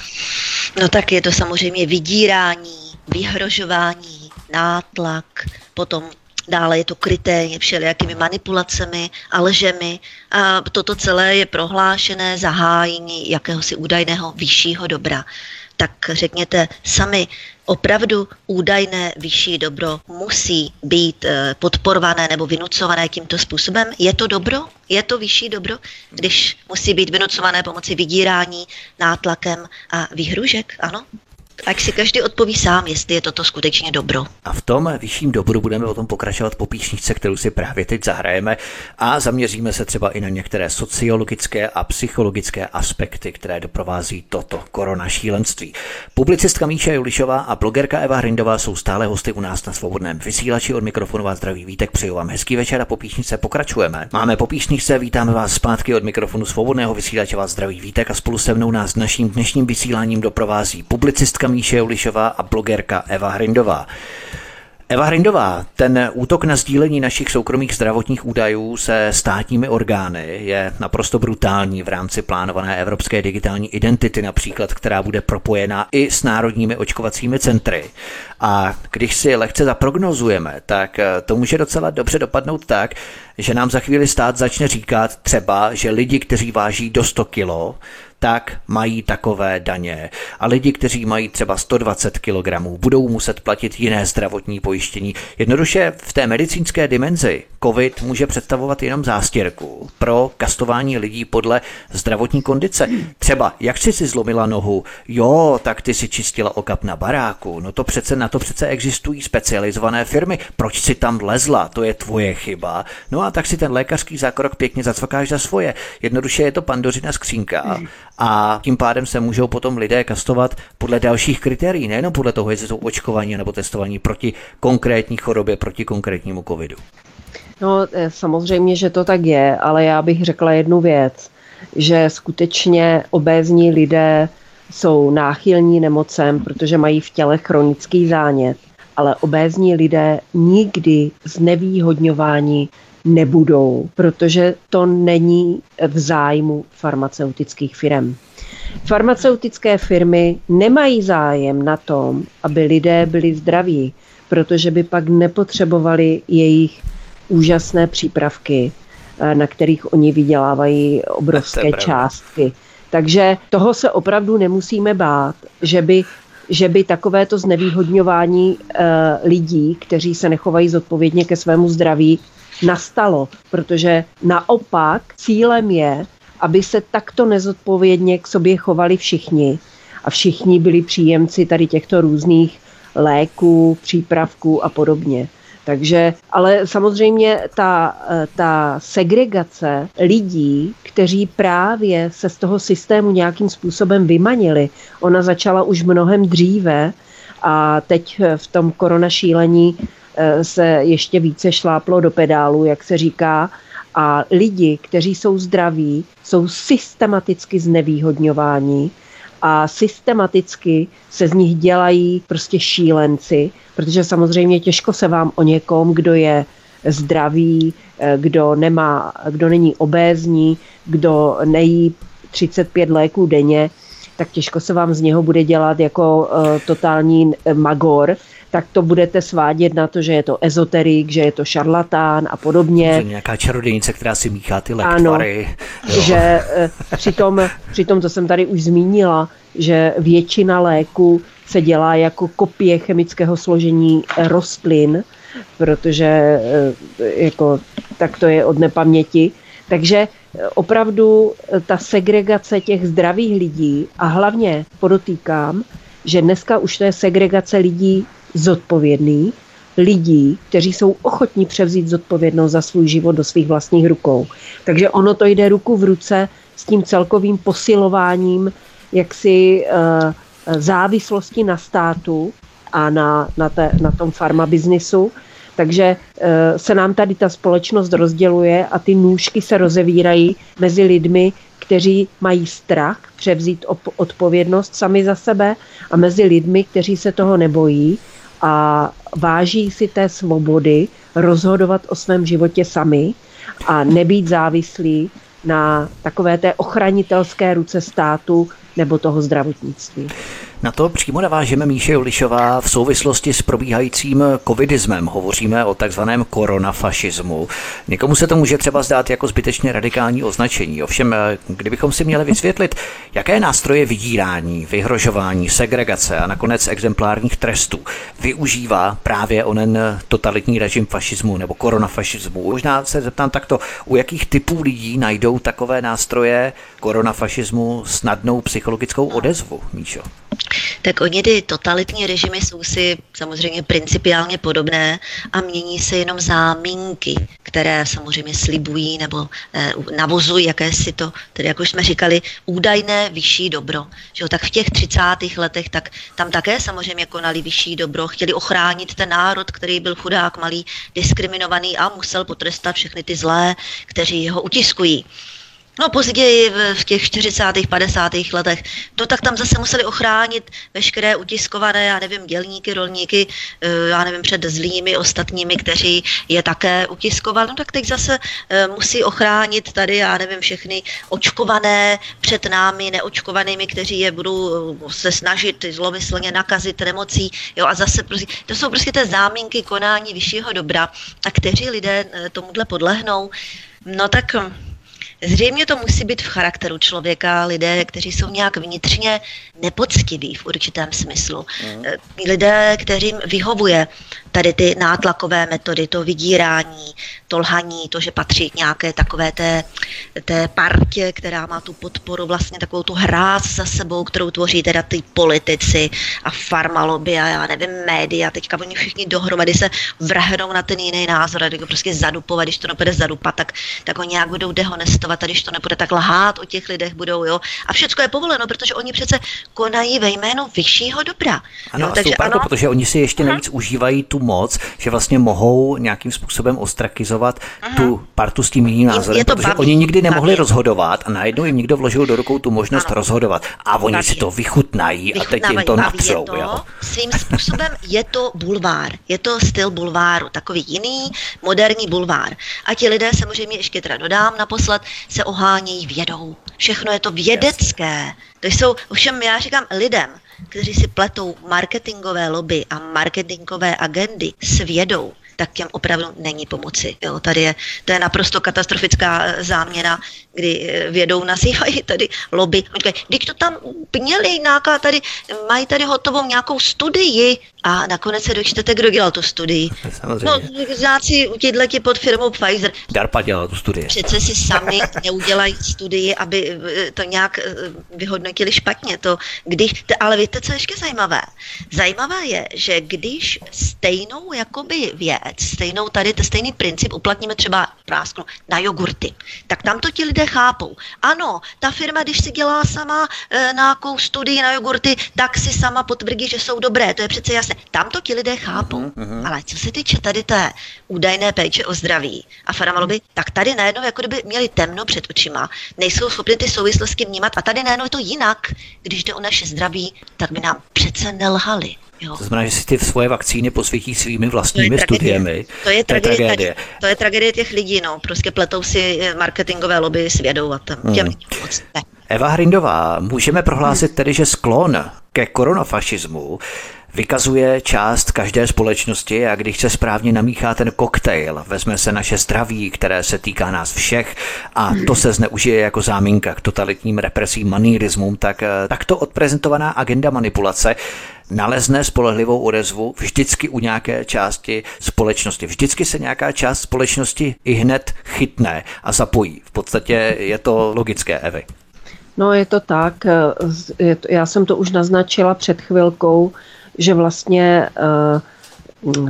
No tak je to samozřejmě vydírání, vyhrožování, nátlak, potom Dále je to kryté všelijakými manipulacemi a lžemi. A toto celé je prohlášené zahájení jakéhosi údajného vyššího dobra. Tak řekněte sami, opravdu údajné vyšší dobro musí být eh, podporované nebo vynucované tímto způsobem? Je to dobro? Je to vyšší dobro, když musí být vynucované pomocí vydírání, nátlakem a výhružek? Ano? Ať si každý odpoví sám, jestli je toto skutečně dobro. A v tom vyšším dobru budeme o tom pokračovat po píšničce, kterou si právě teď zahrajeme a zaměříme se třeba i na některé sociologické a psychologické aspekty, které doprovází toto korona šílenství. Publicistka Míša Julišová a blogerka Eva Hrindová jsou stále hosty u nás na svobodném vysílači od mikrofonu vás zdraví vítek, přeju vám hezký večer a po píšničce pokračujeme. Máme po píšničce, vítáme vás zpátky od mikrofonu svobodného vysílače vás zdraví vítek a spolu se mnou nás naším dnešním vysíláním doprovází publicistka Míše Ulišová a blogerka Eva Hrindová. Eva Hrindová, ten útok na sdílení našich soukromých zdravotních údajů se státními orgány je naprosto brutální v rámci plánované evropské digitální identity například, která bude propojená i s národními očkovacími centry. A když si lehce zaprognozujeme, tak to může docela dobře dopadnout tak, že nám za chvíli stát začne říkat třeba, že lidi, kteří váží do 100 kilo, tak mají takové daně. A lidi, kteří mají třeba 120 kg, budou muset platit jiné zdravotní pojištění. Jednoduše v té medicínské dimenzi COVID může představovat jenom zástěrku pro kastování lidí podle zdravotní kondice. Třeba, jak jsi si zlomila nohu? Jo, tak ty si čistila okap na baráku. No to přece na to přece existují specializované firmy. Proč si tam lezla? To je tvoje chyba. No a tak si ten lékařský zákrok pěkně zacvakáš za svoje. Jednoduše je to pandořina skřínka a tím pádem se můžou potom lidé kastovat podle dalších kritérií, nejenom podle toho, jestli jsou očkovaní nebo testovaní proti konkrétní chorobě, proti konkrétnímu covidu. No, eh, samozřejmě, že to tak je, ale já bych řekla jednu věc, že skutečně obézní lidé jsou náchylní nemocem, protože mají v těle chronický zánět, ale obézní lidé nikdy znevýhodňování nebudou, protože to není v zájmu farmaceutických firm. Farmaceutické firmy nemají zájem na tom, aby lidé byli zdraví, protože by pak nepotřebovali jejich úžasné přípravky, eh, na kterých oni vydělávají obrovské částky. Takže toho se opravdu nemusíme bát, že by že by takovéto znevýhodňování e, lidí, kteří se nechovají zodpovědně ke svému zdraví, nastalo, protože naopak cílem je, aby se takto nezodpovědně k sobě chovali všichni a všichni byli příjemci tady těchto různých léků, přípravků a podobně. Takže, ale samozřejmě ta, ta segregace lidí, kteří právě se z toho systému nějakým způsobem vymanili, ona začala už mnohem dříve a teď v tom koronašílení se ještě více šláplo do pedálu, jak se říká, a lidi, kteří jsou zdraví, jsou systematicky znevýhodňováni a systematicky se z nich dělají prostě šílenci, protože samozřejmě těžko se vám o někom, kdo je zdravý, eh, kdo, nemá, kdo není obézní, kdo nejí 35 léků denně, tak těžko se vám z něho bude dělat jako uh, totální magor, tak to budete svádět na to, že je to ezoterik, že je to šarlatán a podobně. Že nějaká čarodějnice, která si míchá ty lektvary. Ano, že e, přitom, přitom, to jsem tady už zmínila, že většina léků se dělá jako kopie chemického složení rostlin, protože e, jako, tak to je od nepaměti. Takže e, opravdu ta segregace těch zdravých lidí a hlavně podotýkám, že dneska už to je segregace lidí zodpovědných lidí, kteří jsou ochotní převzít zodpovědnost za svůj život do svých vlastních rukou. Takže ono to jde ruku v ruce s tím celkovým posilováním jaksi uh, závislosti na státu a na, na, té, na tom farmabiznisu. Takže uh, se nám tady ta společnost rozděluje a ty nůžky se rozevírají mezi lidmi, kteří mají strach převzít op- odpovědnost sami za sebe a mezi lidmi, kteří se toho nebojí a váží si té svobody rozhodovat o svém životě sami a nebýt závislí na takové té ochranitelské ruce státu nebo toho zdravotnictví. Na to přímo navážeme Míše Julišová v souvislosti s probíhajícím covidismem. Hovoříme o takzvaném koronafašismu. Někomu se to může třeba zdát jako zbytečně radikální označení. Ovšem, kdybychom si měli vysvětlit, jaké nástroje vydírání, vyhrožování, segregace a nakonec exemplárních trestů využívá právě onen totalitní režim fašismu nebo koronafašismu. Možná se zeptám takto, u jakých typů lidí najdou takové nástroje koronafašismu snadnou psychologickou odezvu, Míšo? Tak oni ty totalitní režimy jsou si samozřejmě principiálně podobné a mění se jenom záminky, které samozřejmě slibují nebo eh, navozují jakési to, tedy jak už jsme říkali, údajné vyšší dobro. Že jo, tak v těch 30. letech tak tam také samozřejmě konali vyšší dobro, chtěli ochránit ten národ, který byl chudák, malý, diskriminovaný a musel potrestat všechny ty zlé, kteří ho utiskují. No později v těch 40. 50. letech, no tak tam zase museli ochránit veškeré utiskované, já nevím, dělníky, rolníky, eh, já nevím, před zlými ostatními, kteří je také utiskovali. No tak teď zase eh, musí ochránit tady, já nevím, všechny očkované před námi, neočkovanými, kteří je budou eh, se snažit zlomyslně nakazit nemocí. Jo, a zase prostě, to jsou prostě ty záminky konání vyššího dobra. A kteří lidé tomuhle podlehnou, no tak Zřejmě to musí být v charakteru člověka, lidé, kteří jsou nějak vnitřně nepoctiví v určitém smyslu. Mm. Lidé, kterým vyhovuje tady ty nátlakové metody, to vydírání, to lhaní, to, že patří k nějaké takové té, té partě, která má tu podporu, vlastně takovou tu hráz za sebou, kterou tvoří teda ty politici a farmalobby a já nevím, média. Teďka oni všichni dohromady se vrhnou na ten jiný názor a prostě zadupovat, když to nepůjde zadupat, tak, tak oni nějak budou dehonestovat a když to nebude tak lhát o těch lidech budou, jo. A všechno je povoleno, protože oni přece konají ve jménu vyššího dobra. Ano, jo, takže super, ano. To, protože oni si ještě navíc užívají tu moc, že vlastně mohou nějakým způsobem ostrakizovat Aha. tu partu s tím jiným názorem, protože baví, oni nikdy nemohli baví. rozhodovat a najednou jim někdo vložil do rukou tu možnost ano. rozhodovat a oni baví. si to vychutnají a teď jim to napřou. To, jo? Svým způsobem je to bulvár, je to styl bulváru, takový jiný moderní bulvár. A ti lidé samozřejmě ještě teda dodám naposled, se ohánějí vědou. Všechno je to vědecké. To jsou, ovšem já říkám lidem, kteří si pletou marketingové lobby a marketingové agendy s vědou, tak těm opravdu není pomoci. Jo, tady je, to je naprosto katastrofická eh, záměra, kdy eh, vědou nazývají tady lobby. když to tam měli nějaká tady, mají tady hotovou nějakou studii a nakonec se dočtete, kdo dělal tu studii. Samozřejmě. No, znáci ti pod firmou Pfizer. DARPA dělal tu studii. Přece si sami neudělají studii, aby eh, to nějak vyhodnotili špatně. To, když, ale víte, co je ještě zajímavé? Zajímavé je, že když stejnou jakoby věc stejnou tady, ten stejný princip uplatníme třeba prásknu na jogurty, tak tam to ti lidé chápou. Ano, ta firma, když si dělá sama e, nějakou studii na jogurty, tak si sama potvrdí, že jsou dobré, to je přece jasné. Tam to ti lidé chápou. Uh-huh. Ale co se týče tady té údajné péče o zdraví a farmaloby, tak tady najednou jako kdyby měli temno před očima, nejsou schopni ty souvislosti vnímat a tady najednou je to jinak. Když jde o naše zdraví, tak by nám přece nelhali. Jo. To znamená, že si ty svoje vakcíny posvětí svými vlastními to studiemi. To je, tragédie, to je tragédie. To je tragédie těch lidí, no. Prostě pletou si eh, marketingové lobby s vědou a tam, hmm. těm Eva Hrindová, můžeme prohlásit tedy, že sklon ke koronafašismu vykazuje část každé společnosti a když se správně namíchá ten koktejl, vezme se naše zdraví, které se týká nás všech a to se zneužije jako záminka k totalitním represím, manírismům, tak eh, takto odprezentovaná agenda manipulace nalezne spolehlivou odezvu vždycky u nějaké části společnosti. Vždycky se nějaká část společnosti i hned chytne a zapojí. V podstatě je to logické, Evy. No je to tak, já jsem to už naznačila před chvilkou, že vlastně eh,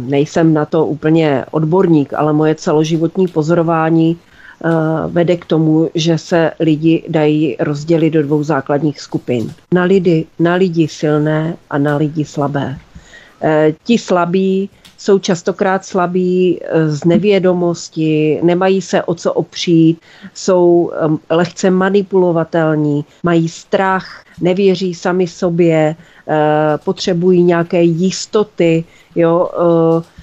nejsem na to úplně odborník, ale moje celoživotní pozorování vede k tomu, že se lidi dají rozdělit do dvou základních skupin. Na lidi, na lidi silné a na lidi slabé. Eh, ti slabí jsou častokrát slabí z nevědomosti, nemají se o co opřít, jsou lehce manipulovatelní, mají strach, nevěří sami sobě, Eh, potřebují nějaké jistoty, jo, eh,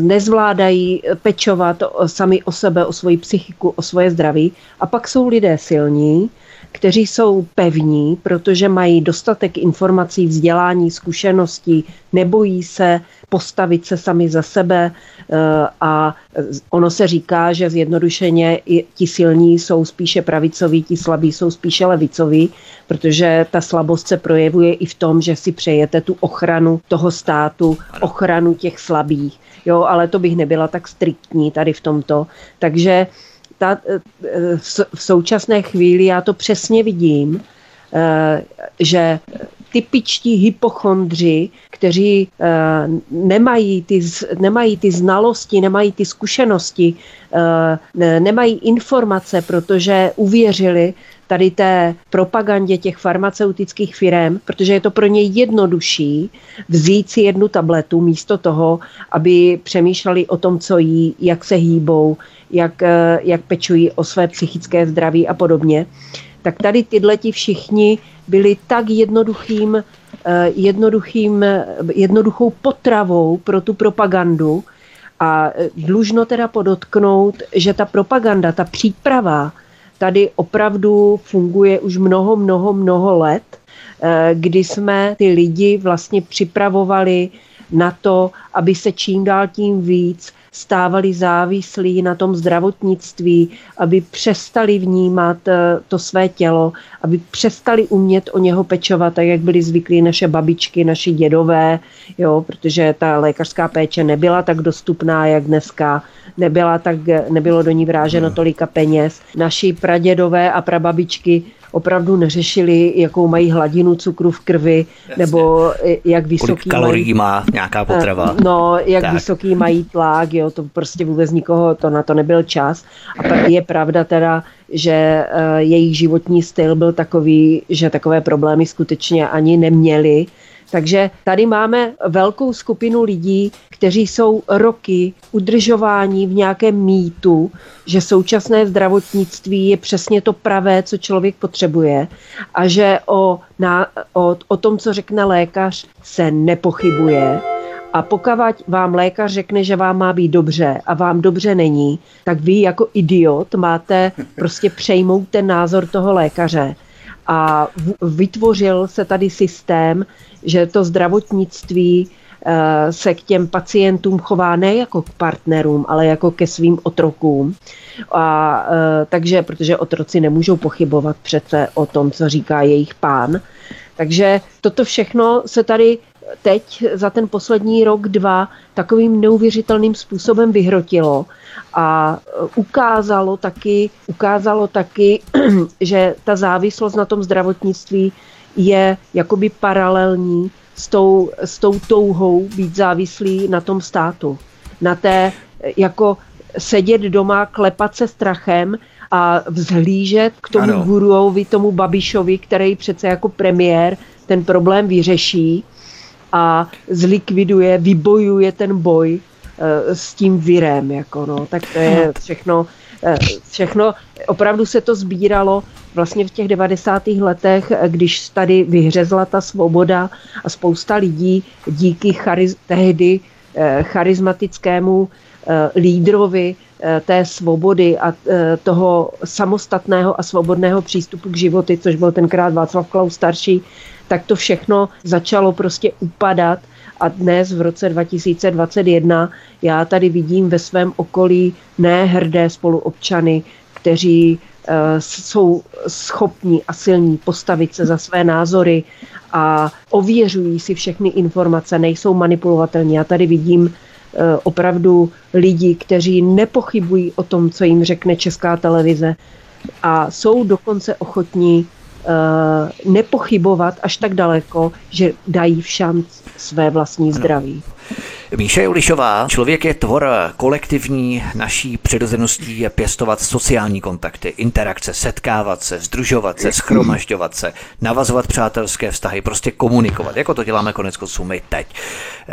nezvládají pečovat sami o sebe, o svoji psychiku, o svoje zdraví. A pak jsou lidé silní, kteří jsou pevní, protože mají dostatek informací, vzdělání, zkušeností, nebojí se postavit se sami za sebe eh, a ono se říká, že zjednodušeně ti silní jsou spíše pravicoví, ti slabí jsou spíše levicoví, protože ta slabost se projevuje i v tom, že si přejete tu ochranu toho státu, ochranu těch slabých. Jo, ale to bych nebyla tak striktní tady v tomto. Takže ta, eh, v současné chvíli já to přesně vidím, eh, že typičtí hypochondři, kteří eh, nemají ty, nemají ty znalosti, nemají ty zkušenosti, nemají informace, protože uvěřili tady té propagandě těch farmaceutických firm, protože je to pro ně jednodušší vzít si jednu tabletu místo toho, aby přemýšleli o tom, co jí, jak se hýbou, jak, eh, jak pečují o své psychické zdraví a podobně. Tak tady tyhle ti všichni byli tak jednoduchým, eh, jednoduchým, jednoduchou potravou pro tu propagandu a dlužno teda podotknout, že ta propaganda, ta příprava tady opravdu funguje už mnoho, mnoho, mnoho let, kdy jsme ty lidi vlastně připravovali na to, aby se čím dál tím víc stávali závislí na tom zdravotnictví, aby přestali vnímat eh, to své tělo, aby přestali umět o něho pečovat, tak jak byli zvyklí naše babičky, naši dědové, jo, protože ta lékařská péče nebyla tak dostupná, jak dneska, nebyla tak, nebylo do ní vráženo tolika peněz. Naši pradědové a prababičky opravdu neřešili, jakou mají hladinu cukru v krvi, Jasně. nebo jak vysoký Kolik kalorií mají, má nějaká potrava. No, jak tak. vysoký mají tlak, jo, to prostě vůbec nikoho, to na to nebyl čas. A je pravda teda, že eh, jejich životní styl byl takový, že takové problémy skutečně ani neměli. Takže tady máme velkou skupinu lidí, kteří jsou roky udržováni v nějakém mýtu, že současné zdravotnictví je přesně to pravé, co člověk potřebuje a že o, na, o, o tom, co řekne lékař, se nepochybuje. A pokud vám lékař řekne, že vám má být dobře a vám dobře není, tak vy jako idiot máte prostě přejmout ten názor toho lékaře. A vytvořil se tady systém, že to zdravotnictví eh, se k těm pacientům chová ne jako k partnerům, ale jako ke svým otrokům. A, eh, takže, protože otroci nemůžou pochybovat přece o tom, co říká jejich pán. Takže toto všechno se tady teď za ten poslední rok, dva takovým neuvěřitelným způsobem vyhrotilo a ukázalo taky, ukázalo taky, že ta závislost na tom zdravotnictví je jakoby paralelní s tou, s tou touhou být závislý na tom státu. Na té, jako sedět doma, klepat se strachem a vzhlížet k tomu ano. guruovi, tomu Babišovi, který přece jako premiér ten problém vyřeší a zlikviduje, vybojuje ten boj uh, s tím virem. Jako no. Tak to je všechno, uh, všechno, opravdu se to sbíralo vlastně v těch 90. letech, když tady vyhřezla ta svoboda a spousta lidí díky chariz, tehdy eh, charismatickému eh, lídrovi eh, té svobody a toho samostatného a svobodného přístupu k životy, což byl tenkrát Václav Klaus starší, tak to všechno začalo prostě upadat a dnes v roce 2021 já tady vidím ve svém okolí nehrdé spoluobčany, kteří Eh, jsou schopní a silní postavit se za své názory a ověřují si všechny informace, nejsou manipulovatelní. Já tady vidím eh, opravdu lidi, kteří nepochybují o tom, co jim řekne česká televize a jsou dokonce ochotní nepochybovat až tak daleko, že dají v šanc své vlastní zdraví. Míše Julišová, člověk je tvor kolektivní, naší přirozeností je pěstovat sociální kontakty, interakce, setkávat se, združovat se, schromažďovat se, navazovat přátelské vztahy, prostě komunikovat, jako to děláme konec konců my teď.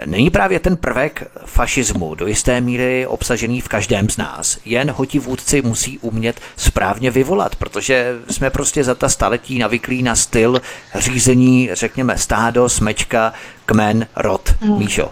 Není právě ten prvek fašismu do jisté míry obsažený v každém z nás, jen ho ti vůdci musí umět správně vyvolat, protože jsme prostě za ta staletí navyklí na styl řízení, řekněme, stádo, smečka, kmen, rod. Hmm. Míšo.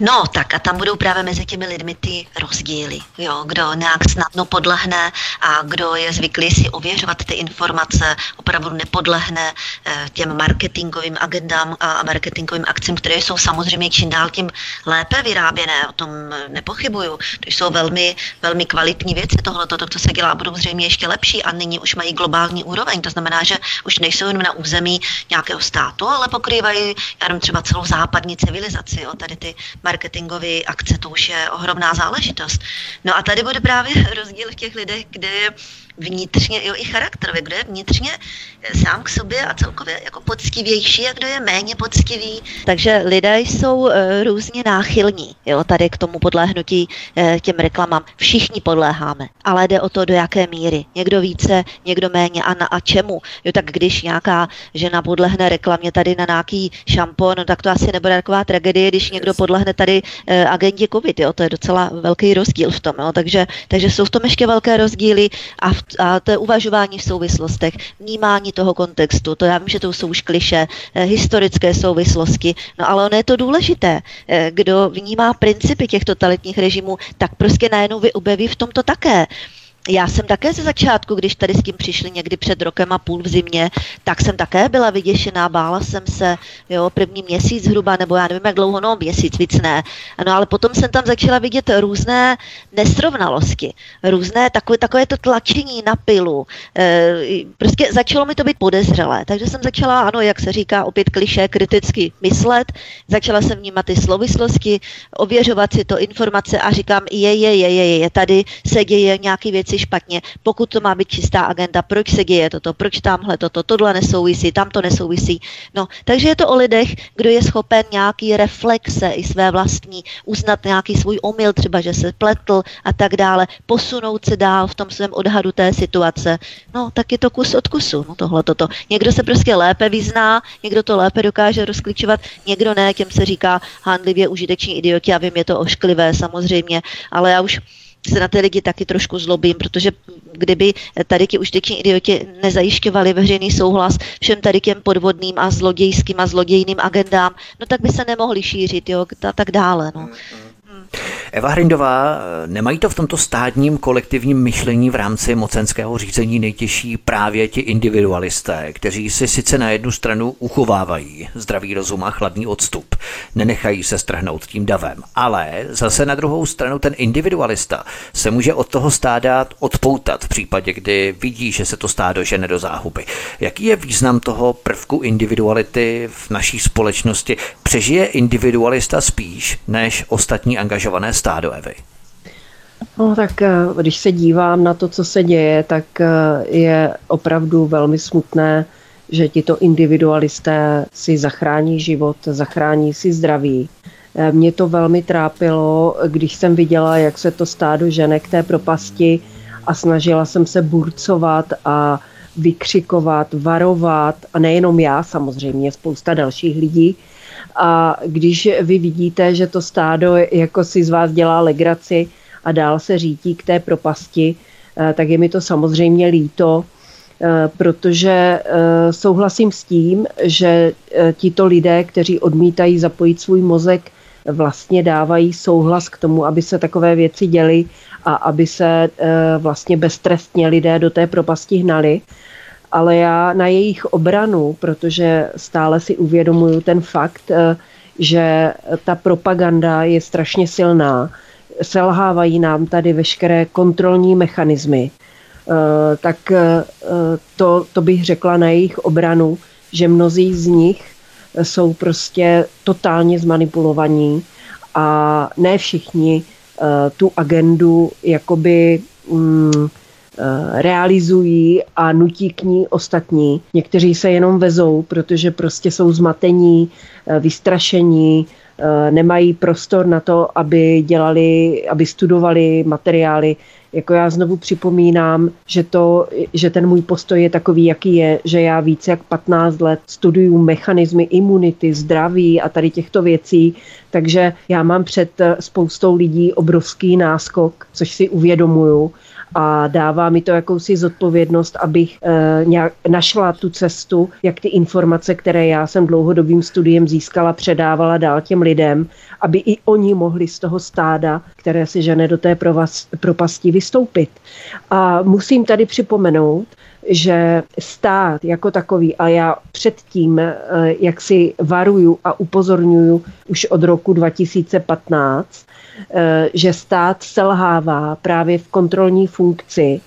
No, tak a tam budou právě mezi těmi lidmi ty rozdíly, jo, kdo nějak snadno podlehne a kdo je zvyklý si ověřovat ty informace, opravdu nepodlehne eh, těm marketingovým agendám a marketingovým akcím, které jsou samozřejmě čím dál tím lépe vyráběné, o tom nepochybuju. To jsou velmi, velmi kvalitní věci, tohle, to, co se dělá, budou zřejmě ještě lepší a nyní už mají globální úroveň. To znamená, že už nejsou jen na území nějakého státu, ale pokrývají, já třeba celou západní civilizaci, jo, tady ty marketingové akce, to už je ohromná záležitost. No a tady bude právě rozdíl v těch lidech, kde je vnitřně, jo, i charakterově, kdo je vnitřně eh, sám k sobě a celkově jako poctivější a kdo je méně poctivý. Takže lidé jsou uh, různě náchylní, jo, tady k tomu podléhnutí uh, těm reklamám. Všichni podléháme, ale jde o to, do jaké míry. Někdo více, někdo méně a na a čemu. Jo, tak když nějaká žena podlehne reklamě tady na nějaký šampon, no, tak to asi nebude taková tragédie, když někdo podlehne tady agentě COVID, jo, to je docela velký rozdíl v tom, jo, takže, takže jsou v tom ještě velké rozdíly a v a to je uvažování v souvislostech, vnímání toho kontextu, to já vím, že to jsou už kliše, eh, historické souvislosti, no ale ono je to důležité. Eh, kdo vnímá principy těch totalitních režimů, tak prostě najednou vy objeví v tomto také já jsem také ze začátku, když tady s tím přišli někdy před rokem a půl v zimě, tak jsem také byla vyděšená, bála jsem se, jo, první měsíc zhruba, nebo já nevím, jak dlouho, no měsíc, víc ne. No ale potom jsem tam začala vidět různé nesrovnalosti, různé takové, takové to tlačení na pilu. E, prostě začalo mi to být podezřelé, takže jsem začala, ano, jak se říká, opět kliše, kriticky myslet, začala jsem vnímat ty souvislosti, ověřovat si to informace a říkám, je, je, je, je, je, tady se děje nějaký věci špatně, pokud to má být čistá agenda, proč se děje toto, proč tamhle toto, tohle nesouvisí, tam to nesouvisí. No, takže je to o lidech, kdo je schopen nějaký reflexe i své vlastní, uznat nějaký svůj omyl, třeba, že se pletl a tak dále, posunout se dál v tom svém odhadu té situace. No, tak je to kus od kusu, no tohle toto. Někdo se prostě lépe vyzná, někdo to lépe dokáže rozklíčovat, někdo ne, těm se říká handlivě užiteční idioti, a vím, je to ošklivé samozřejmě, ale já už se na ty lidi taky trošku zlobím, protože kdyby tady ti užiteční idioti nezajišťovali veřejný souhlas všem tady těm podvodným a zlodějským a zlodějným agendám, no tak by se nemohli šířit, jo, a tak dále, no. Mm, mm. Eva Hrindová, nemají to v tomto stádním kolektivním myšlení v rámci mocenského řízení nejtěžší právě ti individualisté, kteří si sice na jednu stranu uchovávají zdravý rozum a chladný odstup, nenechají se strhnout tím davem, ale zase na druhou stranu ten individualista se může od toho stáda odpoutat v případě, kdy vidí, že se to stádo žene do záhuby. Jaký je význam toho prvku individuality v naší společnosti? Přežije individualista spíš než ostatní angažované stádo, Evy? No tak eh, když se dívám na to, co se děje, tak eh, je opravdu velmi smutné, že tito individualisté si zachrání život, zachrání si zdraví. Eh, mě to velmi trápilo, když jsem viděla, jak se to stádo žene k té propasti a snažila jsem se burcovat a vykřikovat, varovat a nejenom já, samozřejmě spousta dalších lidí, a když vy vidíte, že to stádo jako si z vás dělá legraci a dál se řítí k té propasti, eh, tak je mi to samozřejmě líto, eh, protože eh, souhlasím s tím, že tito lidé, kteří odmítají zapojit svůj mozek, vlastně dávají souhlas k tomu, aby se takové věci děly a aby se vlastně beztrestně lidé do té propasti hnali ale já na jejich obranu, protože stále si uvědomuju ten fakt, eh, že ta propaganda je strašně silná, selhávají nám tady veškeré kontrolní mechanismy, eh, tak eh, to, to bych řekla na jejich obranu, že mnozí z nich jsou prostě totálně zmanipulovaní a ne všichni tu agendu jakoby mm, realizují a nutí k ní ostatní. Někteří se jenom vezou, protože prostě jsou zmatení, eh, vystrašení, eh, nemají prostor na to, aby dělali, aby studovali materiály. Jako já znovu připomínám, že, to, že ten můj postoj je takový, jaký je, že já více jak 15 let studuju mechanismy imunity, zdraví a tady těchto věcí, takže já mám před spoustou lidí obrovský náskok, což si uvědomuju a dává mi to jakousi zodpovědnost, abych e, nějak našla tu cestu, jak ty informace, které já jsem dlouhodobým studiem získala, předávala dál těm lidem, aby i oni mohli z toho stáda, které si žene do té propasti, vystoupit. A musím tady připomenout, že stát jako takový, a já předtím, eh, jak si varuju a upozorňuju už od roku 2015, Eh, že stát selhává právě v kontrolní funkci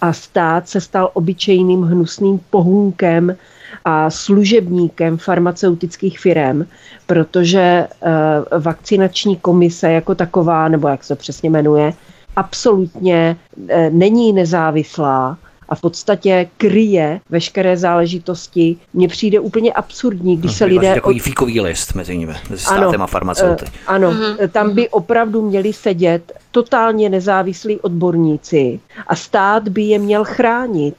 a stát se stal obyčejným hnusným pohůnkem a služebníkem farmaceutických firm, protože eh, vakcinační komise jako taková, nebo jak se přesně jmenuje, absolutně není nezávislá a v podstatě kryje veškeré záležitosti. Mně přijde úplně absurdní, když no, se lidé... Takový od... fíkový list mezi nimi, mezi státem ano, a farmaceuty. Ano, mm-hmm. tam by opravdu měli sedět totálně nezávislí odborníci a stát by je měl chránit.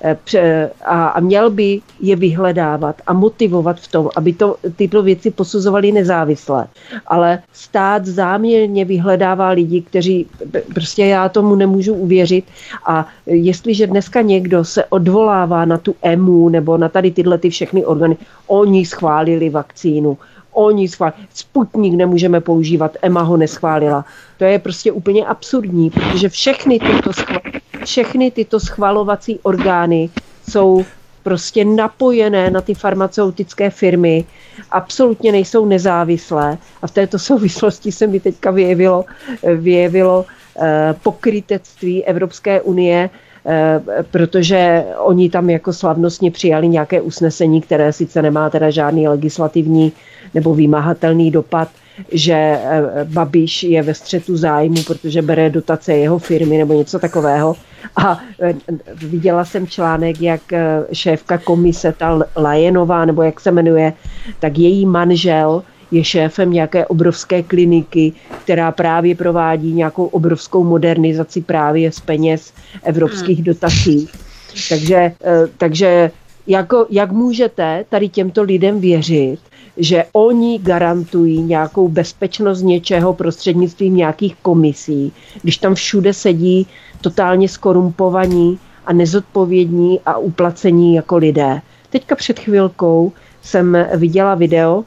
Eh, a měl by je vyhledávat a motivovat v tom, aby to, tyto věci posuzovaly nezávisle. Ale stát záměrně vyhledává lidi, kteří prostě já tomu nemůžu uvěřit a jestliže dneska někdo se odvolává na tu EMU nebo na tady tyhle ty všechny orgány, oni schválili vakcínu, oni schválili. Sputnik nemůžeme používat, EMA ho neschválila. To je prostě úplně absurdní, protože všechny tyto, všechny tyto schvalovací orgány jsou prostě napojené na ty farmaceutické firmy, absolutně nejsou nezávislé. A v této souvislosti se mi teďka vyjevilo, vyjevilo eh, pokrytectví Evropské unie, eh, protože oni tam jako slavnostně přijali nějaké usnesení, které sice nemá teda žádný legislativní nebo vymahatelný dopad, že eh, Babiš je ve střetu zájmu, protože bere dotace jeho firmy nebo něco takového. A eh, viděla jsem článek, jak eh, šéfka komise, ta Lajenová, nebo jak se jmenuje, tak její manžel je šéfem nějaké obrovské kliniky, která právě provádí nějakou obrovskou modernizaci právě z peněz evropských hmm. dotací. Takže, takže jako, jak můžete tady těmto lidem věřit, že oni garantují nějakou bezpečnost něčeho prostřednictvím nějakých komisí, když tam všude sedí totálně skorumpovaní a nezodpovědní a uplacení jako lidé. Teďka před chvilkou jsem viděla video,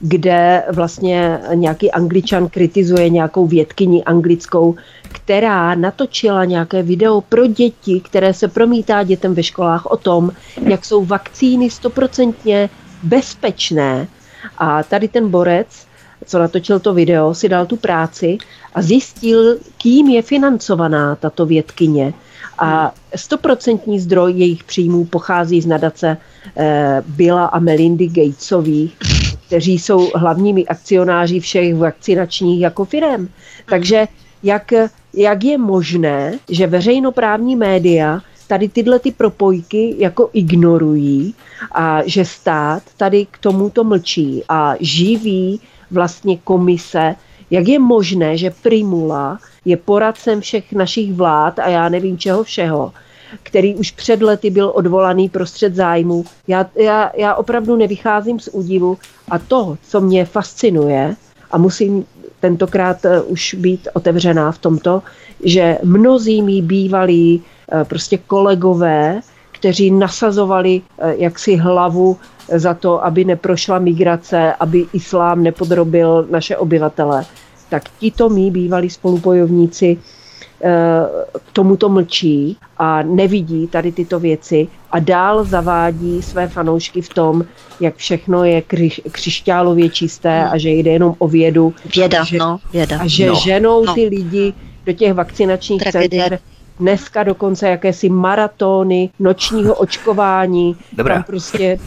kde vlastně nějaký angličan kritizuje nějakou vědkyni anglickou, která natočila nějaké video pro děti, které se promítá dětem ve školách o tom, jak jsou vakcíny stoprocentně bezpečné. A tady ten borec, co natočil to video, si dal tu práci a zjistil, kým je financovaná tato vědkyně. A stoprocentní zdroj jejich příjmů pochází z nadace eh, Billa a Melindy Gatesových, kteří jsou hlavními akcionáři všech vakcinačních jako firm. Takže jak, jak je možné, že veřejnoprávní média tady tyhle ty propojky jako ignorují a že stát tady k tomuto mlčí a živí vlastně komise, jak je možné, že Primula je poradcem všech našich vlád a já nevím čeho všeho, který už před lety byl odvolaný prostřed zájmu. Já, já, já opravdu nevycházím z údivu a to, co mě fascinuje, a musím tentokrát eh, už být otevřená v tomto, že mnozí mý bývalí prostě kolegové, kteří nasazovali eh, jaksi hlavu za to, aby neprošla migrace, aby islám nepodrobil naše obyvatele, tak tito mý bývalí spolupojovníci eh, k tomuto mlčí a nevidí tady tyto věci a dál zavádí své fanoušky v tom, jak všechno je kři, křišťálově čisté a že jde jenom o vědu. Věda, a že, no, věda. A že no, ženou no. ty lidi do těch vakcinačních Tragedie. center dneska dokonce jakési maratony nočního očkování. Dobrá. Tam prostě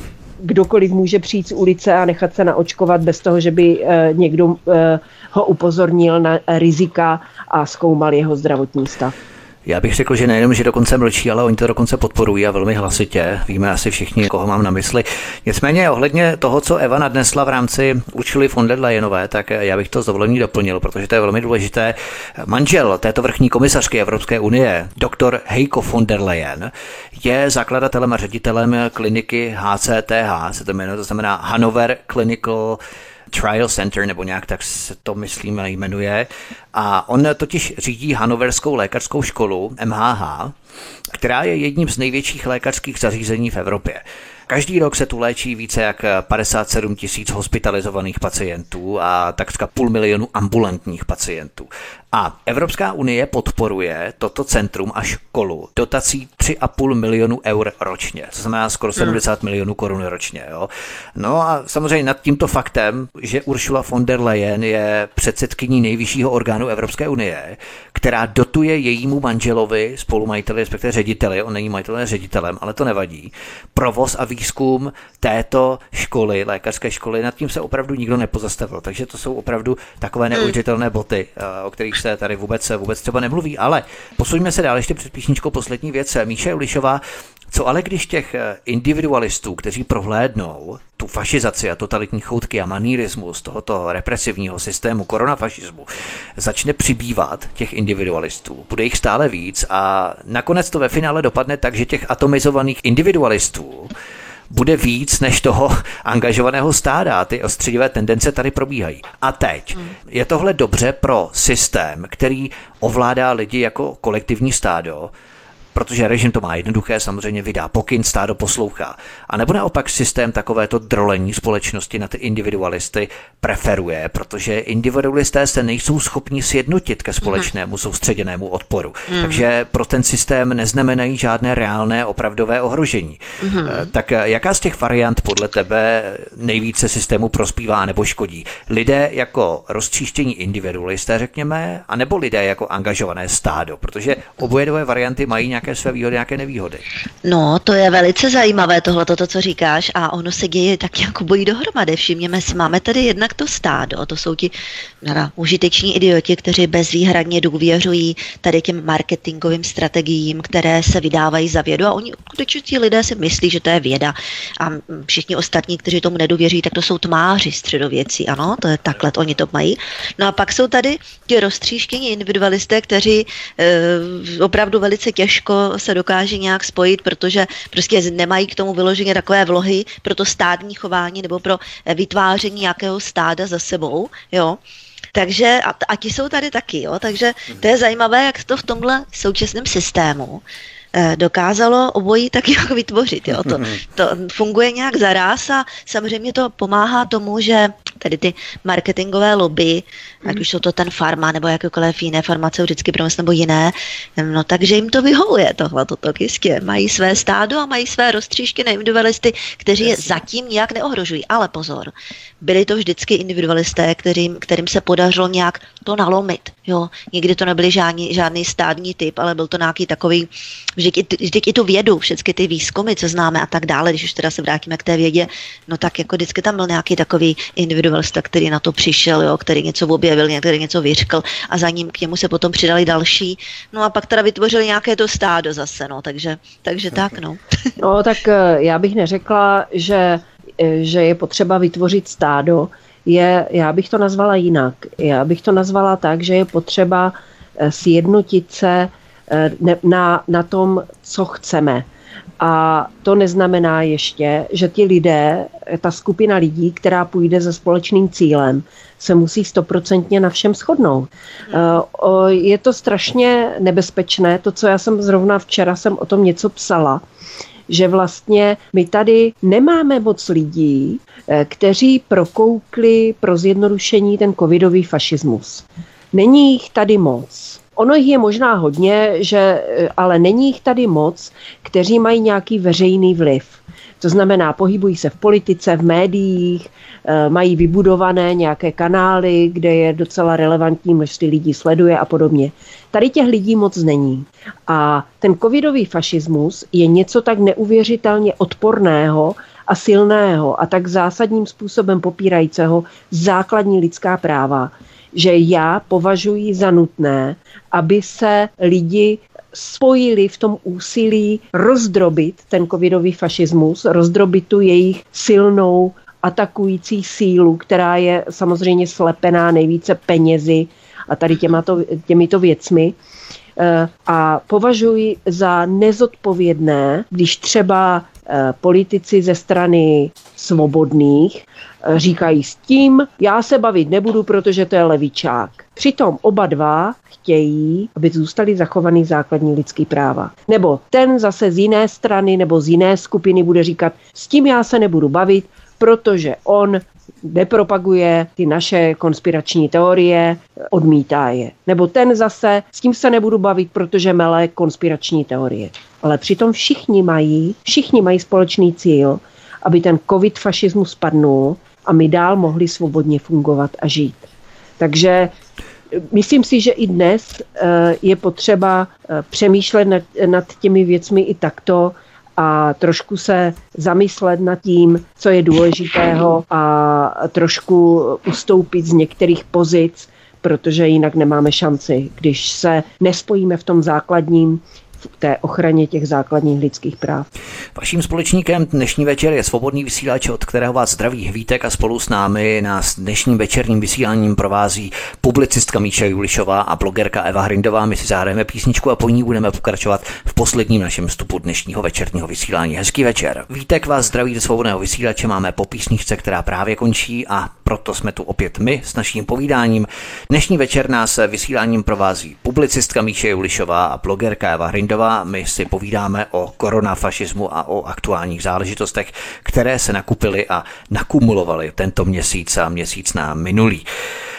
kdokoliv může přijít z ulice a nechat se naočkovat bez toho, že by eh, někdo eh, ho upozornil na rizika a zkoumal jeho zdravotní stav. Já bych řekl, že nejenom, že dokonce mlčí, ale oni to dokonce podporují a velmi hlasitě. Víme asi všichni, koho mám na mysli. Nicméně ohledně toho, co Eva nadnesla v rámci Určily von der Leyenové, tak já bych to s doplnil, protože to je velmi důležité. Manžel této vrchní komisařky Evropské unie, doktor Heiko von der Leyen, je zakladatelem a ředitelem kliniky HCTH, se to jmenuje, to znamená Hanover Clinical Trial Center, nebo nějak tak se to myslím jmenuje. A on totiž řídí Hanoverskou lékařskou školu, MHH, která je jedním z největších lékařských zařízení v Evropě. Každý rok se tu léčí více jak 57 tisíc hospitalizovaných pacientů a takřka půl milionu ambulantních pacientů. A Evropská unie podporuje toto centrum a školu dotací 3,5 milionu eur ročně, to znamená skoro 70 hmm. milionů korun ročně. Jo. No a samozřejmě nad tímto faktem, že Ursula von der Leyen je předsedkyní nejvyššího orgánu Evropské unie, která dotuje jejímu manželovi, spolumajiteli, respektive řediteli, on není majitelem, ředitelem, ale to nevadí, provoz a výzkum této školy, lékařské školy, nad tím se opravdu nikdo nepozastavil. Takže to jsou opravdu takové hmm. neuvěřitelné boty, eh, o kterých se tady vůbec, vůbec třeba nemluví. Ale posuňme se dál ještě před píšničkou poslední věc. Míše Ulišová, co ale když těch eh, individualistů, kteří prohlédnou tu fašizaci a totalitní choutky a manírismus tohoto represivního systému koronafašismu, začne přibývat těch individualistů. Bude jich stále víc a nakonec to ve finále dopadne tak, že těch atomizovaných individualistů bude víc než toho angažovaného stáda. Ty ostřidivé tendence tady probíhají. A teď, hmm. je tohle dobře pro systém, který ovládá lidi jako kolektivní stádo, protože režim to má jednoduché, samozřejmě vydá pokyn, stádo poslouchá. A nebo naopak systém takovéto drolení společnosti na ty individualisty preferuje, protože individualisté se nejsou schopni sjednotit ke společnému soustředěnému odporu. Mm. Takže pro ten systém neznamenají žádné reálné opravdové ohrožení. Mm. Tak jaká z těch variant podle tebe nejvíce systému prospívá nebo škodí? Lidé jako rozčíštění individualisté, řekněme, anebo lidé jako angažované stádo? Protože oboje dvě varianty mají nějaké své výhody, nějaké nevýhody. No, to je velice zajímavé tohle, to, co říkáš, a ono se děje tak jako bojí dohromady. Všimněme si, máme tady jednak to stádo, to jsou ti nada, užiteční idioti, kteří bezvýhradně důvěřují tady těm marketingovým strategiím, které se vydávají za vědu a oni skutečně ti lidé si myslí, že to je věda a všichni ostatní, kteří tomu nedověří, tak to jsou tmáři středověcí, ano, to je takhle, oni to mají. No a pak jsou tady ti roztříštění individualisté, kteří e, opravdu velice těžko se dokáží nějak spojit, protože prostě nemají k tomu vyloženě takové vlohy pro to stádní chování nebo pro vytváření nějakého stáda za sebou, jo. Takže a, a ti jsou tady taky, jo. Takže to je zajímavé, jak to v tomhle současném systému Eh, dokázalo obojí tak jak vytvořit. Jo. To, to funguje nějak zaraz a samozřejmě to pomáhá tomu, že tedy ty marketingové lobby, ať už jsou to ten farma nebo jakékoliv jiné farmaceutické průmysl nebo jiné, no takže jim to vyhovuje tohle, toto jistě. Mají své stádo a mají své roztříštěné individualisty, kteří je zatím nějak neohrožují. Ale pozor, byli to vždycky individualisté, kterým, kterým se podařilo nějak to nalomit. Jo. Nikdy to nebyly žádný, žádný stádní typ, ale byl to nějaký takový, vždyť i, vždyť i tu vědu, všechny ty výzkumy, co známe a tak dále, když už teda se vrátíme k té vědě, no tak jako vždycky tam byl nějaký takový individualista, který na to přišel, jo, který něco objevil, který něco vyřkl a za ním k němu se potom přidali další. No a pak teda vytvořili nějaké to stádo zase, no, takže, takže tak, no. No tak eh, já bych neřekla, že eh, že je potřeba vytvořit stádo, je, já bych to nazvala jinak. Já bych to nazvala tak, že je potřeba eh, sjednotit se na, na tom, co chceme. A to neznamená ještě, že ti lidé, ta skupina lidí, která půjde za společným cílem, se musí stoprocentně na všem shodnout. Eh, je to strašně nebezpečné, to, co já jsem zrovna včera jsem o tom něco psala, že vlastně my tady nemáme moc lidí, eh, kteří prokoukli pro zjednodušení ten covidový fašismus. Není jich tady moc. Ono jich je možná hodně, že, eh, ale není jich tady moc, kteří mají nějaký veřejný vliv. To znamená, pohybují se v politice, v médiích, eh, mají vybudované nějaké kanály, kde je docela relevantní množství lidí sleduje a podobně. Tady těch lidí moc není. A ten covidový fašismus je něco tak neuvěřitelně odporného a silného a tak zásadním způsobem popírajícího základní lidská práva, že já považuji za nutné, aby se lidi spojili v tom úsilí rozdrobit ten covidový fašismus, rozdrobit tu jejich silnou atakující sílu, která je samozřejmě slepená nejvíce penězi a tady těmato, těmito věcmi. Eh, a považuji za nezodpovědné, když třeba eh, politici ze strany svobodných říkají s tím, já se bavit nebudu, protože to je levičák. Přitom oba dva chtějí, aby zůstaly zachovaný základní lidský práva. Nebo ten zase z jiné strany nebo z jiné skupiny bude říkat, s tím já se nebudu bavit, protože on nepropaguje ty naše konspirační teorie, odmítá je. Nebo ten zase, s tím se nebudu bavit, protože mele konspirační teorie. Ale přitom všichni mají, všichni mají společný cíl, aby ten covid fašismus spadnul a my dál mohli svobodně fungovat a žít. Takže myslím si, že i dnes eh, je potřeba eh, přemýšlet nad, nad těmi věcmi i takto, a trošku se zamyslet nad tím, co je důležitého a trošku ustoupit z některých pozic, protože jinak nemáme šanci, když se nespojíme v tom základním v té ochraně těch základních lidských práv. Vaším společníkem dnešní večer je svobodný vysílač, od kterého vás zdraví Hvítek a spolu s námi nás dnešním večerním vysíláním provází publicistka Míša Julišová a blogerka Eva Hrindová. My si zahrajeme písničku a po ní budeme pokračovat v posledním našem vstupu dnešního večerního vysílání. Hezký večer. Vítek vás zdraví do svobodného vysílače. Máme po písničce, která právě končí a proto jsme tu opět my s naším povídáním. Dnešní večer nás vysíláním provází publicistka Míše Julišová a blogerka Eva Hrindová Hrindová. My si povídáme o koronafašismu a o aktuálních záležitostech, které se nakupily a nakumulovaly tento měsíc a měsíc na minulý.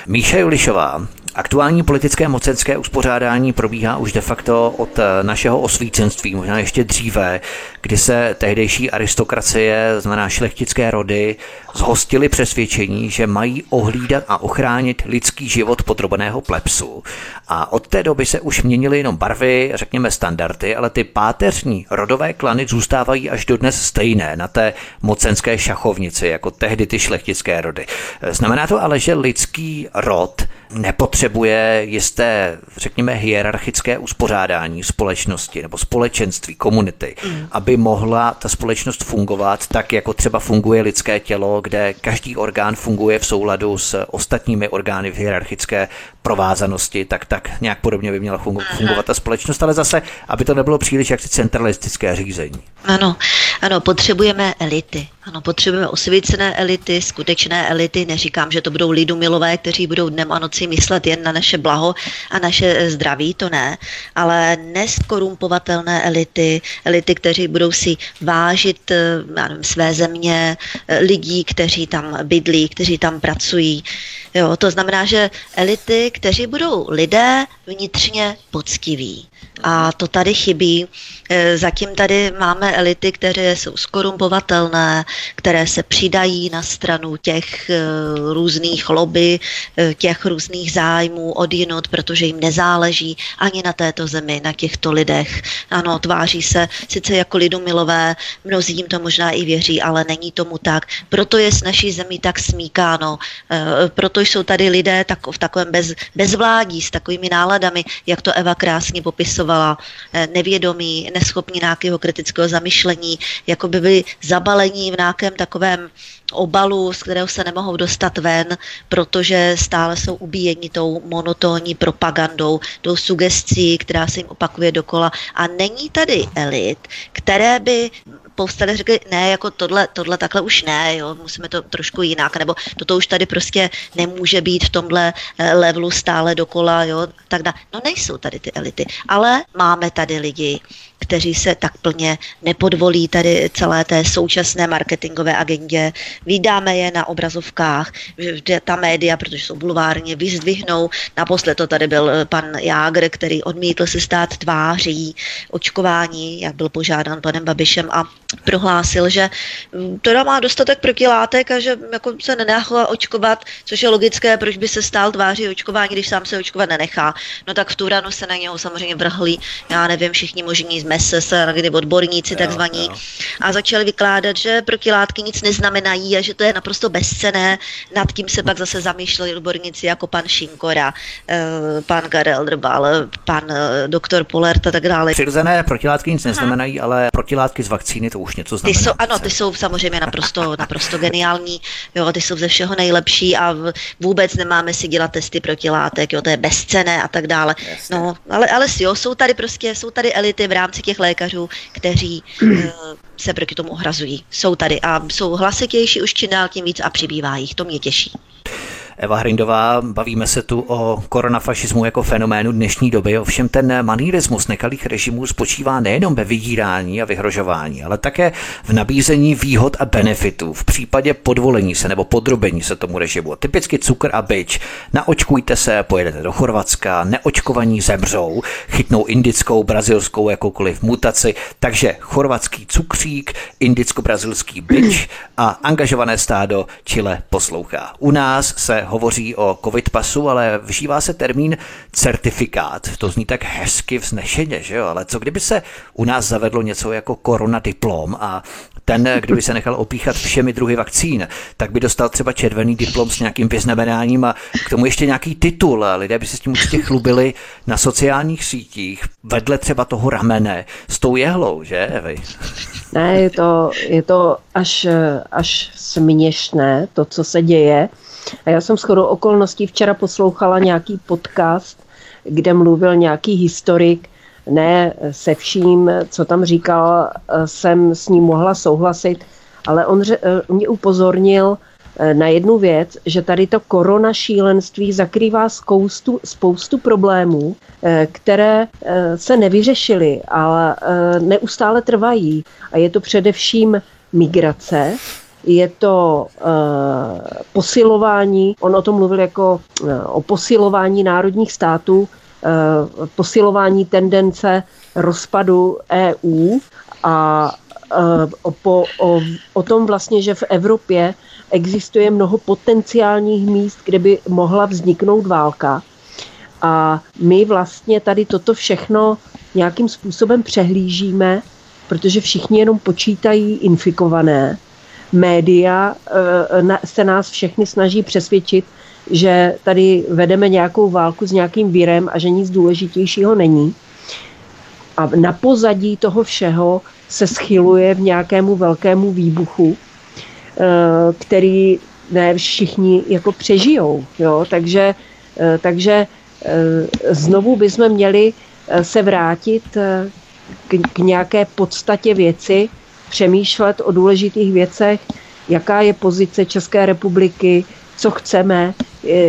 Míša Julišová, Aktuální politické mocenské uspořádání probíhá už de facto od našeho osvícenství, možná ještě dříve, kdy se tehdejší aristokracie, znamená šlechtické rody, zhostili přesvědčení, že mají ohlídat a ochránit lidský život podrobeného plepsu. A od té doby se už měnily jenom barvy, řekněme standardy, ale ty páteřní rodové klany zůstávají až dodnes stejné na té mocenské šachovnici, jako tehdy ty šlechtické rody. Znamená to ale, že lidský rod nepotřebuje jisté, řekněme, hierarchické uspořádání společnosti nebo společenství, komunity, mm. aby mohla ta společnost fungovat tak, jako třeba funguje lidské tělo, kde každý orgán funguje v souladu s ostatními orgány v hierarchické provázanosti, tak tak nějak podobně by měla fungovat ta společnost, ale zase, aby to nebylo příliš jaksi centralistické řízení. Ano, ano, potřebujeme elity. Ano, potřebujeme osvícené elity, skutečné elity. Neříkám, že to budou lidumilové, kteří budou dnem a noci myslet jen na naše blaho a naše zdraví, to ne, ale neskorumpovatelné elity, elity, kteří budou si vážit eh, nevím, své země, eh, lidí, kteří tam bydlí, kteří tam pracují. Jo, to znamená, že elity, kteří budou lidé vnitřně poctiví. A to tady chybí. E, zatím tady máme elity, které jsou skorumpovatelné, které se přidají na stranu těch e, různých lobby, e, těch různých zájmů od jinot, protože jim nezáleží ani na této zemi, na těchto lidech. Ano, tváří se sice jako lidumilové, mnozí jim to možná i věří, ale není tomu tak. Proto je s naší zemí tak smíkáno. Proto jsou tady lidé tak, v takovém bez, bezvládí, s takovými náladami, jak to Eva krásně popisovala, nevědomí, neschopní nějakého kritického zamyšlení, jako by byli zabalení v nějakém takovém obalu, z kterého se nemohou dostat ven, protože stále jsou ubíjeni tou monotónní propagandou, tou sugestí, která se jim opakuje dokola. A není tady elit, které by povstali řekli, ne, jako tohle, tohle takhle už ne, jo, musíme to trošku jinak, nebo toto už tady prostě nemůže být v tomhle eh, levelu stále dokola, jo, tak dá. No nejsou tady ty elity, ale máme tady lidi, kteří se tak plně nepodvolí tady celé té současné marketingové agendě. Vydáme je na obrazovkách, že ta média, protože jsou bulvárně, vyzdvihnou. Naposled to tady byl eh, pan Jágr, který odmítl se stát tváří očkování, jak byl požádán panem Babišem a prohlásil, že mm, teda má dostatek protilátek a že jako se nenechá očkovat, což je logické, proč by se stál tváří očkování, když sám se očkovat nenechá. No tak v tu ranu se na něho samozřejmě vrhlí, já nevím, všichni možní z MESES, kdy odborníci takzvaní, a začali vykládat, že protilátky nic neznamenají a že to je naprosto bezcené. Nad tím se pak zase zamýšleli odborníci jako pan Šinkora, eh, pan Karel Drbal, pan eh, doktor Polert a tak dále. Přirozené protilátky nic neznamenají, ale protilátky z vakcíny to už něco znamená. Ty jsou, ano, ty jsou samozřejmě naprosto, naprosto geniální, jo, ty jsou ze všeho nejlepší a vůbec nemáme si dělat testy protilátek, jo, to je bezcené a tak dále. Jasně. No, ale, ale jo, jsou tady prostě, jsou tady elity v rámci těch lékařů, kteří uh, se proti tomu ohrazují. Jsou tady a jsou hlasitější už čím dál tím víc a přibývá jich, to mě těší. Eva Hrindová, bavíme se tu o koronafašismu jako fenoménu dnešní doby, ovšem ten manírismus nekalých režimů spočívá nejenom ve vydírání a vyhrožování, ale také v nabízení výhod a benefitů v případě podvolení se nebo podrobení se tomu režimu. Typicky cukr a byč. Naočkujte se, pojedete do Chorvatska, neočkovaní zemřou, chytnou indickou, brazilskou, jakoukoliv mutaci, takže chorvatský cukřík, indicko-brazilský byč a angažované stádo Chile poslouchá. U nás se hovoří o covid pasu, ale vžívá se termín certifikát. To zní tak hezky vznešeně, že jo? Ale co kdyby se u nás zavedlo něco jako korona diplom a ten, kdo by se nechal opíchat všemi druhy vakcín, tak by dostal třeba červený diplom s nějakým vyznamenáním a k tomu ještě nějaký titul. Lidé by se s tím určitě chlubili na sociálních sítích, vedle třeba toho ramene s tou jehlou, že, Evy? Ne, je to, je to až, až směšné, to, co se děje. A já jsem shodou okolností včera poslouchala nějaký podcast, kde mluvil nějaký historik, ne se vším, co tam říkal, jsem s ním mohla souhlasit, ale on ře, mě upozornil na jednu věc, že tady to korona šílenství zakrývá spoustu, spoustu problémů, které se nevyřešily, ale neustále trvají. A je to především migrace, je to uh, posilování, on o tom mluvil jako uh, o posilování národních států, uh, posilování tendence rozpadu EU a o, po, o, o tom vlastně, že v Evropě existuje mnoho potenciálních míst, kde by mohla vzniknout válka. A my vlastně tady toto všechno nějakým způsobem přehlížíme, protože všichni jenom počítají infikované média eh, se nás všechny snaží přesvědčit, že tady vedeme nějakou válku s nějakým virem a že nic důležitějšího není. A na pozadí toho všeho se schyluje v nějakému velkému výbuchu, eh, který ne všichni jako přežijou. Jo? Takže, eh, takže znovu bychom měli se vrátit k, k nějaké podstatě věci, přemýšlet o důležitých věcech, jaká je pozice České republiky, co chceme,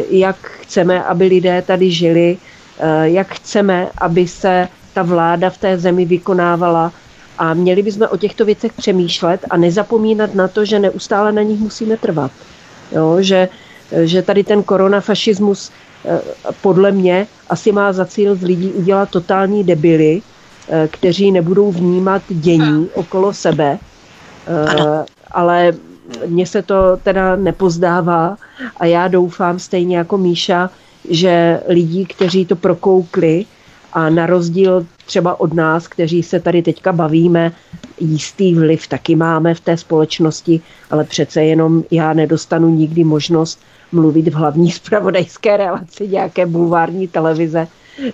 jak chceme, aby lidé tady žili, eh, jak chceme, aby se ta vláda v té zemi vykonávala. A měli bychom o těchto věcech přemýšlet a nezapomínat na to, že neustále na nich musíme trvat. Jo, že, že tady ten koronafašismus eh, podle mě asi má za cíl z lidí udělat totální debily, Eh, kteří nebudou vnímat dění okolo sebe. Eh, ano. Ale mně se to teda nepozdává a já doufám stejně jako Míša, že lidí, kteří to prokoukli a na rozdíl třeba od nás, kteří se tady teďka bavíme, jistý vliv taky máme v té společnosti, ale přece jenom já nedostanu nikdy možnost mluvit v hlavní spravodajské relaci nějaké bulvární televize,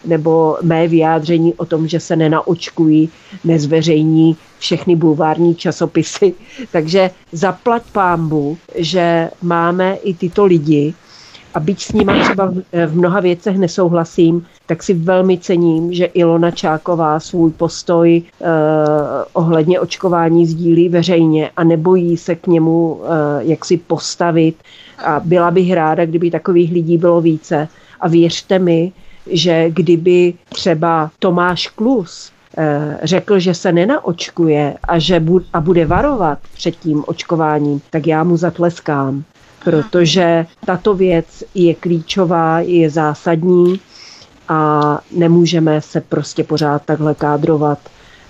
nebo mé vyjádření o tom, že se nenaočkují, nezveřejní všechny bulvární časopisy. Takže zaplať pámbu, že máme i tyto lidi, a byť s nimi třeba v mnoha věcech nesouhlasím, tak si velmi cením, že Ilona Čáková svůj postoj eh, ohledně očkování sdílí veřejně a nebojí se k němu eh, jaksi postavit. A byla bych ráda, kdyby takových lidí bylo více. A věřte mi, že kdyby třeba Tomáš Klus eh, řekl, že se nenaočkuje a že bu- a bude varovat před tím očkováním, tak já mu zatleskám, protože tato věc je klíčová, je zásadní a nemůžeme se prostě pořád takhle kádrovat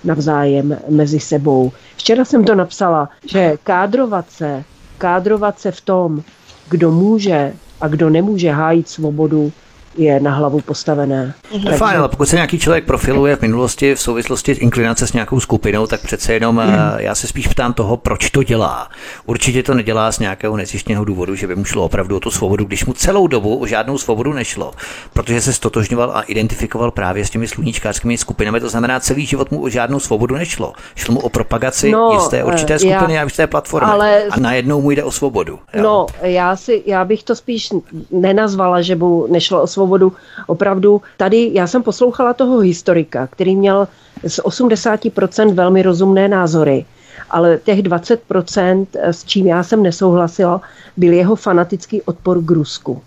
navzájem mezi sebou. Včera jsem to napsala, že kádrovat se, kádrovat se v tom, kdo může a kdo nemůže hájit svobodu, je na hlavu postavené. Mm-hmm. Takže... Fajn, ale pokud se nějaký člověk profiluje v minulosti v souvislosti s inklinace s nějakou skupinou, tak přece jenom mm. já se spíš ptám toho, proč to dělá. Určitě to nedělá z nějakého nezjištěného důvodu, že by mu šlo opravdu o tu svobodu, když mu celou dobu o žádnou svobodu nešlo, protože se stotožňoval a identifikoval právě s těmi sluníčkářskými skupinami, to znamená, celý život mu o žádnou svobodu nešlo. Šlo mu o propagaci no, jisté určité eh, skupiny já, a jisté platformy. Ale... A najednou mu jde o svobodu. Jo? No, já, si, já bych to spíš nenazvala, že mu nešlo o svobodu svobodu. Opravdu tady, já jsem poslouchala toho historika, který měl z 80% velmi rozumné názory, ale těch 20%, s čím já jsem nesouhlasila, byl jeho fanatický odpor k Rusku.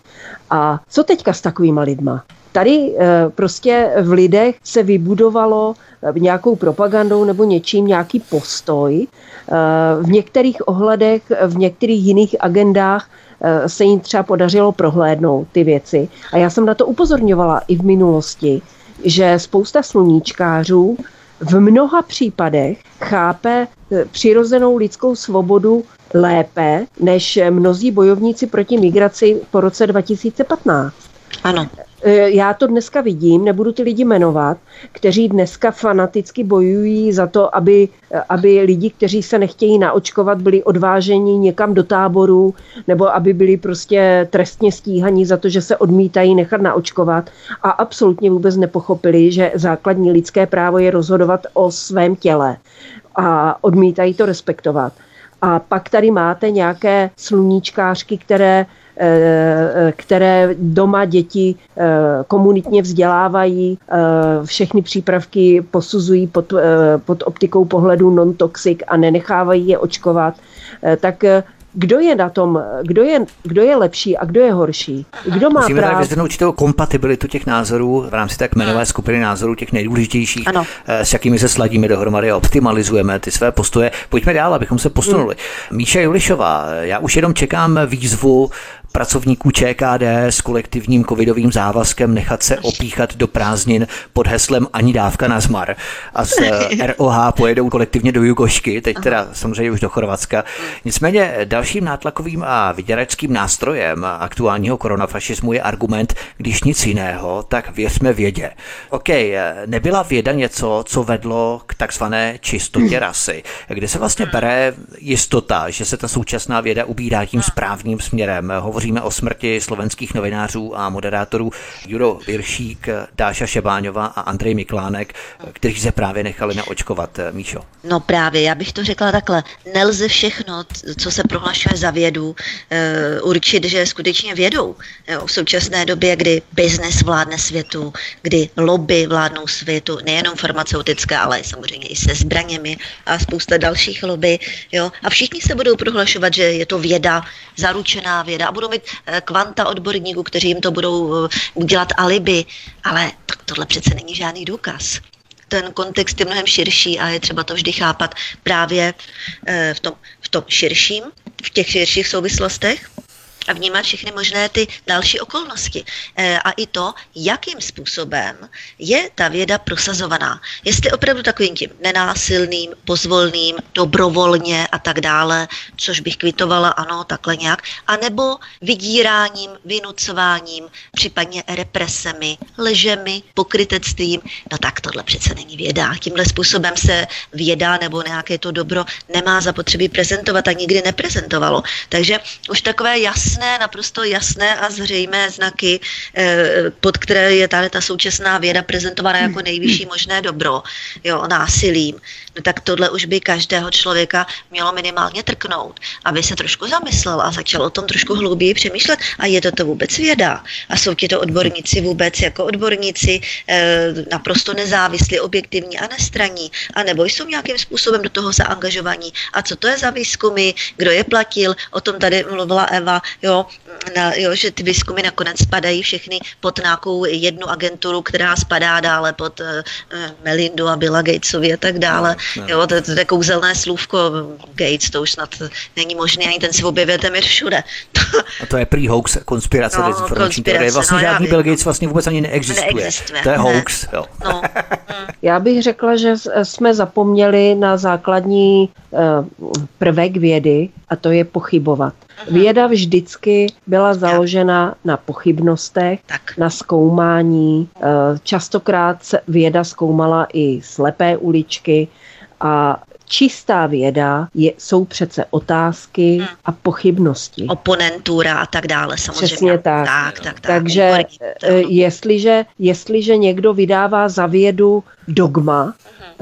A co teďka s takovýma lidma? Tady eh, prostě v lidech se vybudovalo eh, nějakou propagandou nebo něčím nějaký postoj. Eh, v některých ohledech, v některých jiných agendách Eh, se jim třeba podařilo prohlédnout ty věci. A já jsem na to upozorňovala i v minulosti, že spousta sluníčkářů v mnoha případech chápe eh, přirozenou lidskou svobodu lépe než mnozí bojovníci proti migraci po roce 2015. Ano. Eh, já to dneska vidím, nebudu ty lidi jmenovat, kteří dneska fanaticky bojují za to, aby, eh, aby lidi, kteří se nechtějí naočkovat, byli odváženi někam do táboru, nebo aby byli prostě trestně stíhaní za to, že se odmítají nechat naočkovat a absolutně vůbec nepochopili, že základní lidské právo je rozhodovat o svém těle a odmítají to respektovat. A pak tady máte nějaké sluníčkářky, které které doma děti eh, komunitně vzdělávají, eh, všechny přípravky posuzují pod, pod optikou pohledu non-toxic a nenechávají je očkovat, tak kdo je na tom, kdo je, kdo je lepší a kdo je horší. Kdo má Musíme práv... tak určitou kompatibilitu těch názorů v rámci tak jmenové skupiny názorů, těch nejdůležitějších, ano. Eh, s jakými se sladíme dohromady a optimalizujeme ty své postoje. Pojďme dál, abychom se posunuli. Hmm. Míša Julišová, já už jenom čekám výzvu pracovníků ČKD s kolektivním covidovým závazkem nechat se opíchat do prázdnin pod heslem ani dávka na zmar. A z ROH pojedou kolektivně do Jugošky, teď teda samozřejmě už do Chorvatska. Nicméně dalším nátlakovým a vyděračským nástrojem aktuálního koronafašismu je argument, když nic jiného, tak věřme vědě. OK, nebyla věda něco, co vedlo k takzvané čistotě rasy, kde se vlastně bere jistota, že se ta současná věda ubírá tím správným směrem. Hovoříme o smrti slovenských novinářů a moderátorů Juro Viršík, Dáša Šebáňová a Andrej Miklánek, kteří se právě nechali naočkovat. Míšo. No právě, já bych to řekla takhle. Nelze všechno, co se prohlašuje za vědu, eh, určit, že skutečně vědou. V současné době, kdy biznes vládne světu, kdy lobby vládnou světu, nejenom farmaceutické, ale samozřejmě i se zbraněmi a spousta dalších lobby. Jo? A všichni se budou prohlašovat, že je to věda, zaručená věda a budou mít eh, kvanta odborníků, kteří jim to budou eh, dělat alibi, ale tak tohle přece není žádný důkaz. Ten kontext je mnohem širší a je třeba to vždy chápat právě eh, v tom, v tom širším, v těch širších souvislostech a vnímat všechny možné ty další okolnosti. E, a i to, jakým způsobem je ta věda prosazovaná. Jestli opravdu takovým tím nenásilným, pozvolným, dobrovolně a tak dále, což bych kvitovala, ano, takhle nějak, anebo vydíráním, vynucováním, případně represemi, ležemi, pokrytectvím, no tak tohle přece není věda. Tímhle způsobem se věda nebo nějaké to dobro nemá zapotřebí prezentovat a nikdy neprezentovalo. Takže už takové jasné jasné, naprosto jasné a zřejmé znaky, eh, pod které je tady ta současná věda prezentovaná jako nejvyšší možné dobro, jo, násilím, no tak tohle už by každého člověka mělo minimálně trknout, aby se trošku zamyslel a začal o tom trošku hlouběji přemýšlet. A je to to vůbec věda? A jsou ti to odborníci vůbec jako odborníci eh, naprosto nezávislí, objektivní a nestraní? A nebo jsou nějakým způsobem do toho zaangažovaní? A co to je za výzkumy? Kdo je platil? O tom tady mluvila Eva, jo, na, jo, že ty výzkumy nakonec spadají všechny pod nějakou jednu agenturu, která spadá dále pod uh, Melindu a Billa Gatesovi a tak dále. No, no. Jo, to, to je kouzelné slůvko Gates, to už snad není možné, ani ten si objevuje téměř všude. a to je prý hoax, konspirace, no, dezinformační teorie. Vlastně no, žádný Bill Gates vlastně vůbec ani neexistuje. neexistuje. To je ne. hoax. Jo. No. Já bych řekla, že jsme zapomněli na základní uh, prvek vědy a to je pochybovat. Věda vždycky byla založena na pochybnostech, na zkoumání. Eh, častokrát se věda zkoumala i slepé uličky a čistá věda je, jsou přece otázky hmm. a pochybnosti. Oponentura a tak dále samozřejmě. Přesně tak. tak, tak, tak Takže eh, jestliže, jestliže někdo vydává za vědu dogma,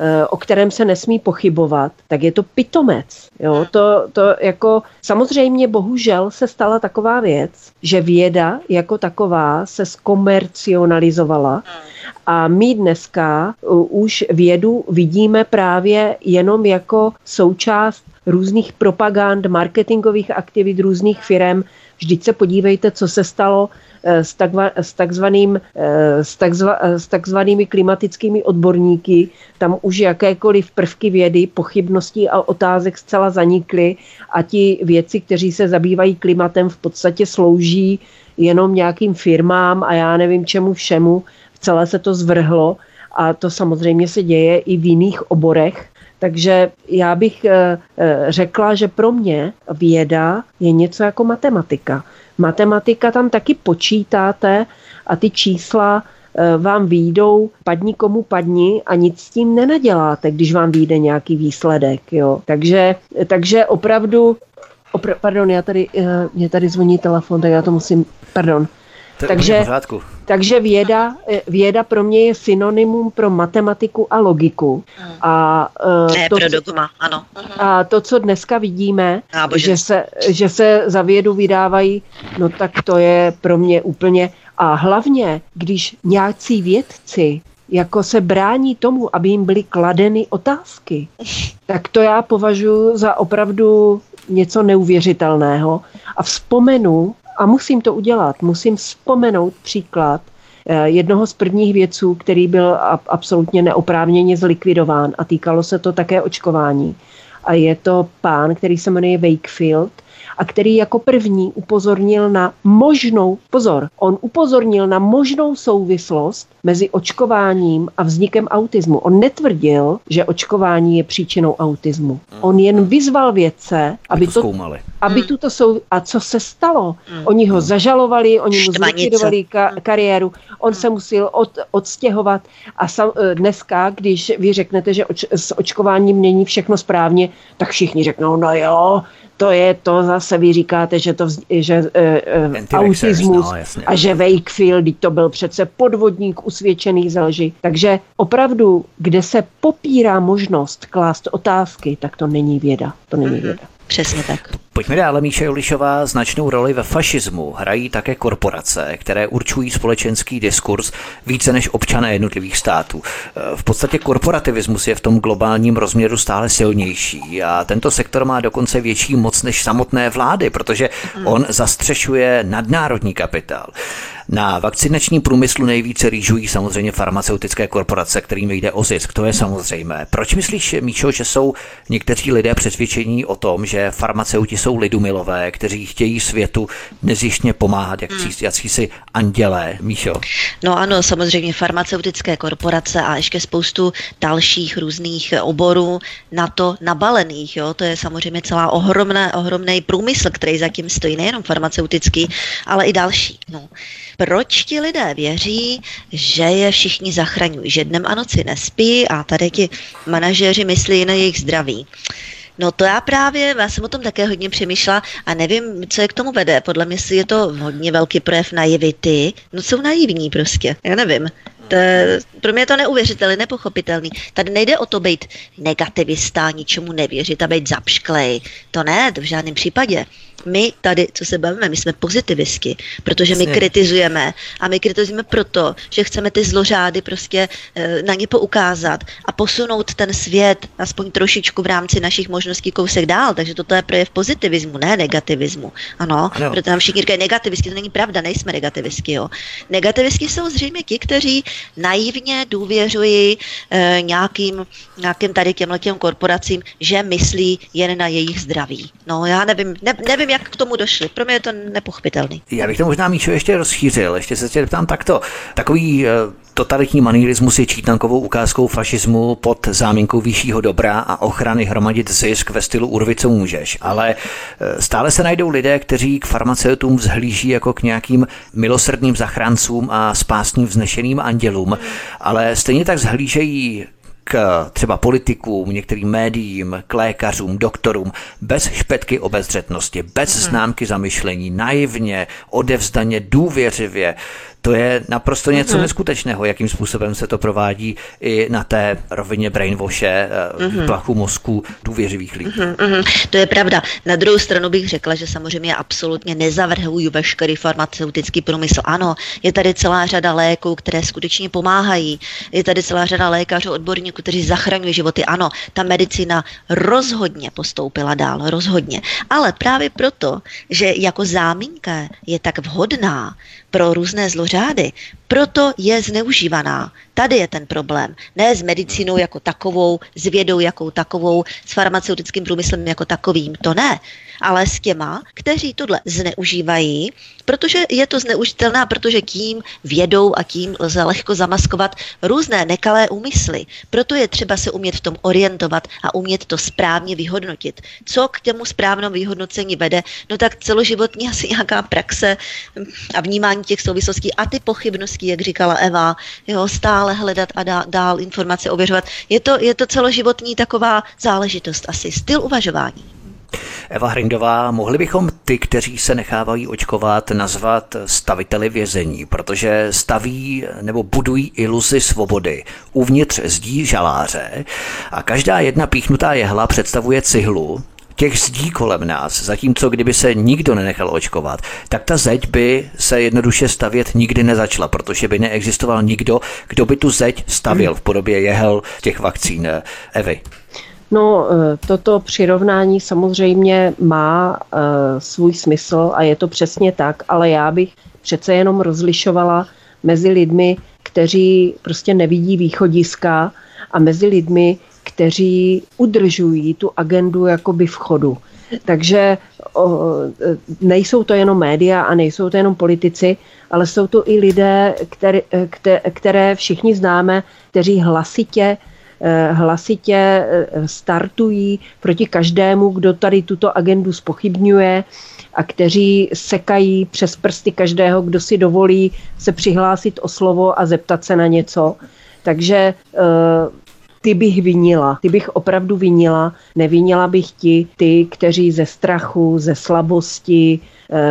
Eh, o kterém se nesmí pochybovat, tak je to pitomec. Jo? To, to jako, samozřejmě bohužel se stala taková věc, že věda jako taková se zkomercionalizovala a my dneska už vědu vidíme právě jenom jako součást různých propagand, marketingových aktivit různých firm. Vždyť se podívejte, co se stalo Eh, s, takva, s, takzvaným, eh, s, takzva, s takzvanými klimatickými odborníky. Tam už jakékoliv prvky vědy, pochybností a otázek zcela zanikly a ti věci, kteří se zabývají klimatem, v podstatě slouží jenom nějakým firmám a já nevím čemu všemu. Celé se to zvrhlo a to samozřejmě se děje i v jiných oborech. Takže já bych eh, řekla, že pro mě věda je něco jako matematika. Matematika tam taky počítáte a ty čísla eh, vám výjdou padni komu padni a nic s tím nenaděláte, když vám vyjde nějaký výsledek. Jo. Takže, takže opravdu, opra, pardon, já tady, eh, mě tady zvoní telefon, tak já to musím, pardon. To takže, takže věda, eh, věda pro mě je synonymum pro matematiku a logiku. Hmm. A, uh, ne, to, pro dogma, ano. A to, co dneska vidíme, že se, že se za vědu vydávají, no tak to je pro mě úplně... A hlavně, když nějací vědci jako se brání tomu, aby jim byly kladeny otázky, tak to já považuji za opravdu něco neuvěřitelného a vzpomenu, a musím to udělat, musím vzpomenout příklad eh, jednoho z prvních věců, který byl absolutně neoprávněně zlikvidován a týkalo se to také očkování. A je to pán, který se jmenuje Wakefield – a který jako první upozornil na možnou, pozor, on upozornil na možnou souvislost mezi očkováním a vznikem autismu. On netvrdil, že očkování je příčinou autismu. Hmm. On jen vyzval vědce, aby, to, zkoumali. aby hmm. tuto sou... A co se stalo? Hmm. Oni ho zažalovali, oni mu zlikvidovali ka- kariéru, on se musel od, odstěhovat a sam, eh, dneska, když vy řeknete, že oč, s očkováním není všechno správně, tak všichni řeknou, no jo, to je to zase, vy říkáte, že to že uh, autismus no, a že Wakefield, to byl přece podvodník usvědčený ze lži. Takže opravdu, kde se popírá možnost klást otázky, tak to není věda. To není mm-hmm. věda. Přesně tak. Pojďme dále, Míše Julišová. Značnou roli ve fašismu hrají také korporace, které určují společenský diskurs více než občané jednotlivých států. V podstatě korporativismus je v tom globálním rozměru stále silnější a tento sektor má dokonce větší moc než samotné vlády, protože on zastřešuje nadnárodní kapitál. Na vakcinační průmyslu nejvíce rýžují samozřejmě farmaceutické korporace, kterým jde o zisk. To je samozřejmé. Proč myslíš, Míšo, že jsou někteří lidé přesvědčení o tom, že farmaceuti jsou lidumilové, kteří chtějí světu nezjištně pomáhat, jak hmm. si andělé, Míšo? No ano, samozřejmě farmaceutické korporace a ještě spoustu dalších různých oborů na to nabalených. Jo? To je samozřejmě celá ohromná, ohromný průmysl, který zatím stojí, nejenom farmaceutický, ale i další. No proč ti lidé věří, že je všichni zachraňují, že dnem a noci nespí a tady ti manažeři myslí na jejich zdraví. No to já právě, já jsem o tom také hodně přemýšlela a nevím, co je k tomu vede. Podle mě si je to hodně velký projev naivity. No jsou naivní prostě, já nevím. To, pro mě je to neuvěřitelné, nepochopitelný. Tady nejde o to být negativista, ničemu nevěřit a být zapšklej. To ne, to v žádném případě my tady, co se bavíme, my jsme pozitivisti, protože my kritizujeme a my kritizujeme proto, že chceme ty zlořády prostě e, na ně poukázat a posunout ten svět aspoň trošičku v rámci našich možností kousek dál. Takže toto je projev pozitivismu, ne negativismu. Ano, ano. protože nám všichni říkají negativisti, to není pravda, nejsme negativisti. Jo. Negativisti jsou zřejmě ti, kteří naivně důvěřují e, nějakým, nějakým tady těmhle těm korporacím, že myslí jen na jejich zdraví. No já nevím, ne, nevím nevím, jak k tomu došli. Pro mě je to nepochopitelný. Já bych to možná Míčo ještě rozšířil. Ještě se tě ptám takto. Takový eh, totalitní manierismus je čítankovou ukázkou fašismu pod záminkou vyššího dobra a ochrany hromadit zisk ve stylu urvice můžeš. Ale eh, stále se najdou lidé, kteří k farmaceutům vzhlíží jako k nějakým milosrdným zachráncům a spásným vznešeným andělům, ale stejně tak zhlížejí k třeba politikům, některým médiím, k lékařům, doktorům, bez špetky obezřetnosti, bez hmm. známky zamyšlení, naivně, odevzdaně, důvěřivě, to je naprosto něco mm-hmm. neskutečného, jakým způsobem se to provádí i na té rovině brainwashe, mm-hmm. plachu mozku důvěřivých lidí. Mm-hmm. To je pravda. Na druhou stranu bych řekla, že samozřejmě absolutně nezavrhuju veškerý farmaceutický průmysl. Ano, je tady celá řada léků, které skutečně pomáhají. Je tady celá řada lékařů, odborníků, kteří zachraňují životy. Ano, ta medicína rozhodně postoupila dál, rozhodně. Ale právě proto, že jako záminka je tak vhodná, pro různé zlořády, proto je zneužívaná. Tady je ten problém. Ne s medicínou jako takovou, s vědou jako takovou, s farmaceutickým průmyslem jako takovým, to ne ale s těma, kteří tohle zneužívají, protože je to zneužitelné, protože tím vědou a tím lze lehko zamaskovat různé nekalé úmysly. Proto je třeba se umět v tom orientovat a umět to správně vyhodnotit. Co k těmu správnému vyhodnocení vede? No tak celoživotní asi nějaká praxe a vnímání těch souvislostí a ty pochybnosti, jak říkala Eva, jo, stále hledat a dál, dál informace ověřovat. Je to, je to celoživotní taková záležitost asi, styl uvažování. Eva Hrindová, mohli bychom ty, kteří se nechávají očkovat, nazvat staviteli vězení, protože staví nebo budují iluzi svobody uvnitř zdí žaláře a každá jedna píchnutá jehla představuje cihlu, těch zdí kolem nás, zatímco kdyby se nikdo nenechal očkovat, tak ta zeď by se jednoduše stavět nikdy nezačala, protože by neexistoval nikdo, kdo by tu zeď stavil v podobě jehel těch vakcín. Evy. No, eh, toto přirovnání samozřejmě má uh, svůj smysl a je to přesně tak, ale já bych přece jenom rozlišovala mezi lidmi, kteří prostě nevidí východiska a mezi lidmi, kteří udržují tu agendu jakoby v chodu. Takže o, nejsou to jenom média a nejsou to jenom politici, ale jsou to i lidé, které, které všichni známe, kteří hlasitě eh, hlasitě eh, startují proti každému, kdo tady tuto agendu spochybňuje a kteří sekají přes prsty každého, kdo si dovolí se přihlásit o slovo a zeptat se na něco. Takže eh, ty bych vinila, ty bych opravdu vinila, nevinila bych ti, ty, kteří ze strachu, ze slabosti,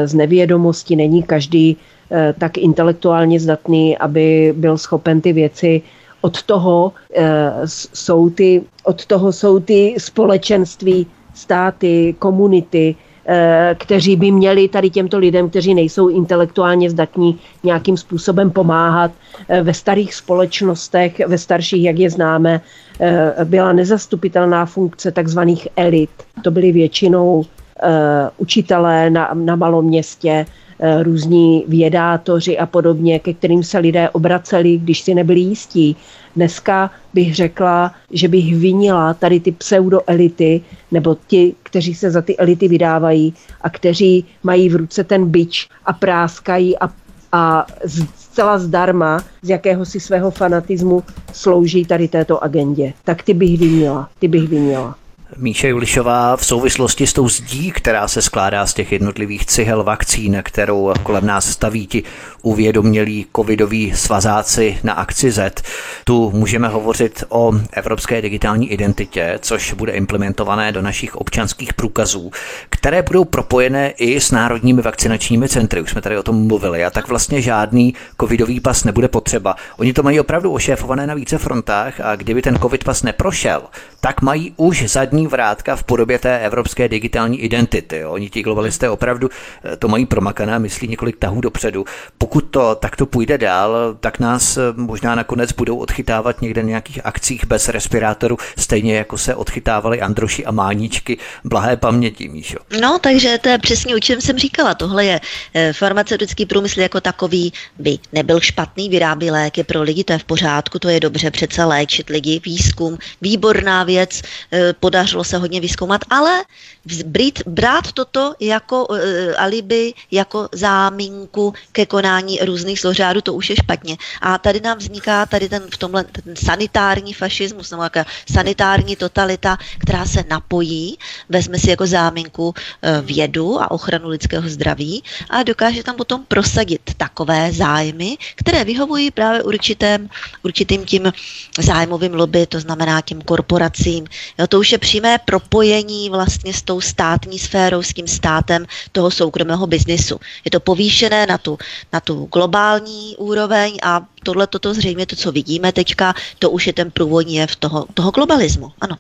z nevědomosti, není každý Eh, tak intelektuálně zdatný, aby byl schopen ty věci od toho eh, jsou ty, od toho jsou ty společenství, státy, komunity, eh, kteří by měli tady těmto lidem, kteří nejsou intelektuálně zdatní, nějakým způsobem pomáhat. Ve starých společnostech, ve starších, jak je známe, byla nezastupitelná funkce takzvaných elit. To byly většinou učitelé na, na malom městě, Eh, různí vědátoři a podobně, ke kterým se lidé obraceli, když si nebyli jistí. Dneska bych řekla, že bych vinila tady ty pseudoelity, nebo ti, kteří se za ty elity vydávají a kteří mají v ruce ten byč a práskají a, a zcela zdarma z jakéhosi svého fanatismu slouží tady této agendě. Tak ty bych vinila, ty bych vinila. Míše Julišová v souvislosti s tou zdí, která se skládá z těch jednotlivých cihel vakcín, kterou kolem nás staví ti uvědomělí covidoví svazáci na akci Z. Tu můžeme hovořit o evropské digitální identitě, což bude implementované do našich občanských průkazů, které budou propojené i s národními vakcinačními centry. Už jsme tady o tom mluvili a tak vlastně žádný covidový pas nebude potřeba. Oni to mají opravdu ošéfované na více frontách a kdyby ten covid pas neprošel, tak mají už zadní vrátka v podobě té evropské digitální identity. Oni ti globalisté opravdu eh, to mají promakané, myslí několik tahů dopředu. Pokud to takto půjde dál, tak nás eh, možná nakonec budou odchytávat někde na nějakých akcích bez respirátoru, stejně jako se odchytávali Androši a Máničky. Blahé paměti, Míšo. No, takže to je přesně o čem jsem říkala. Tohle je eh, farmaceutický průmysl jako takový by nebyl špatný, vyrábí léky pro lidi, to je v pořádku, to je dobře přece léčit lidi, výzkum, výborná věc, podařilo se hodně vyskoumat, ale brát toto jako alibi, jako záminku ke konání různých zlořádů, to už je špatně. A tady nám vzniká tady ten v tomhle ten sanitární fašismus, nebo jaká sanitární totalita, která se napojí, vezme si jako záminku uh, vědu a ochranu lidského zdraví a dokáže tam potom prosadit takové zájmy, které vyhovují právě určitém, určitým tím zájmovým lobby, to znamená tím korporacím. Jo, to už je přímé propojení vlastně s tou státní sférou, s tím státem toho soukromého biznisu. Je to povýšené na tu, na tu globální úroveň a tohle toto zřejmě to, co vidíme teďka, to už je ten průvodní jev toho, toho globalismu. Ano.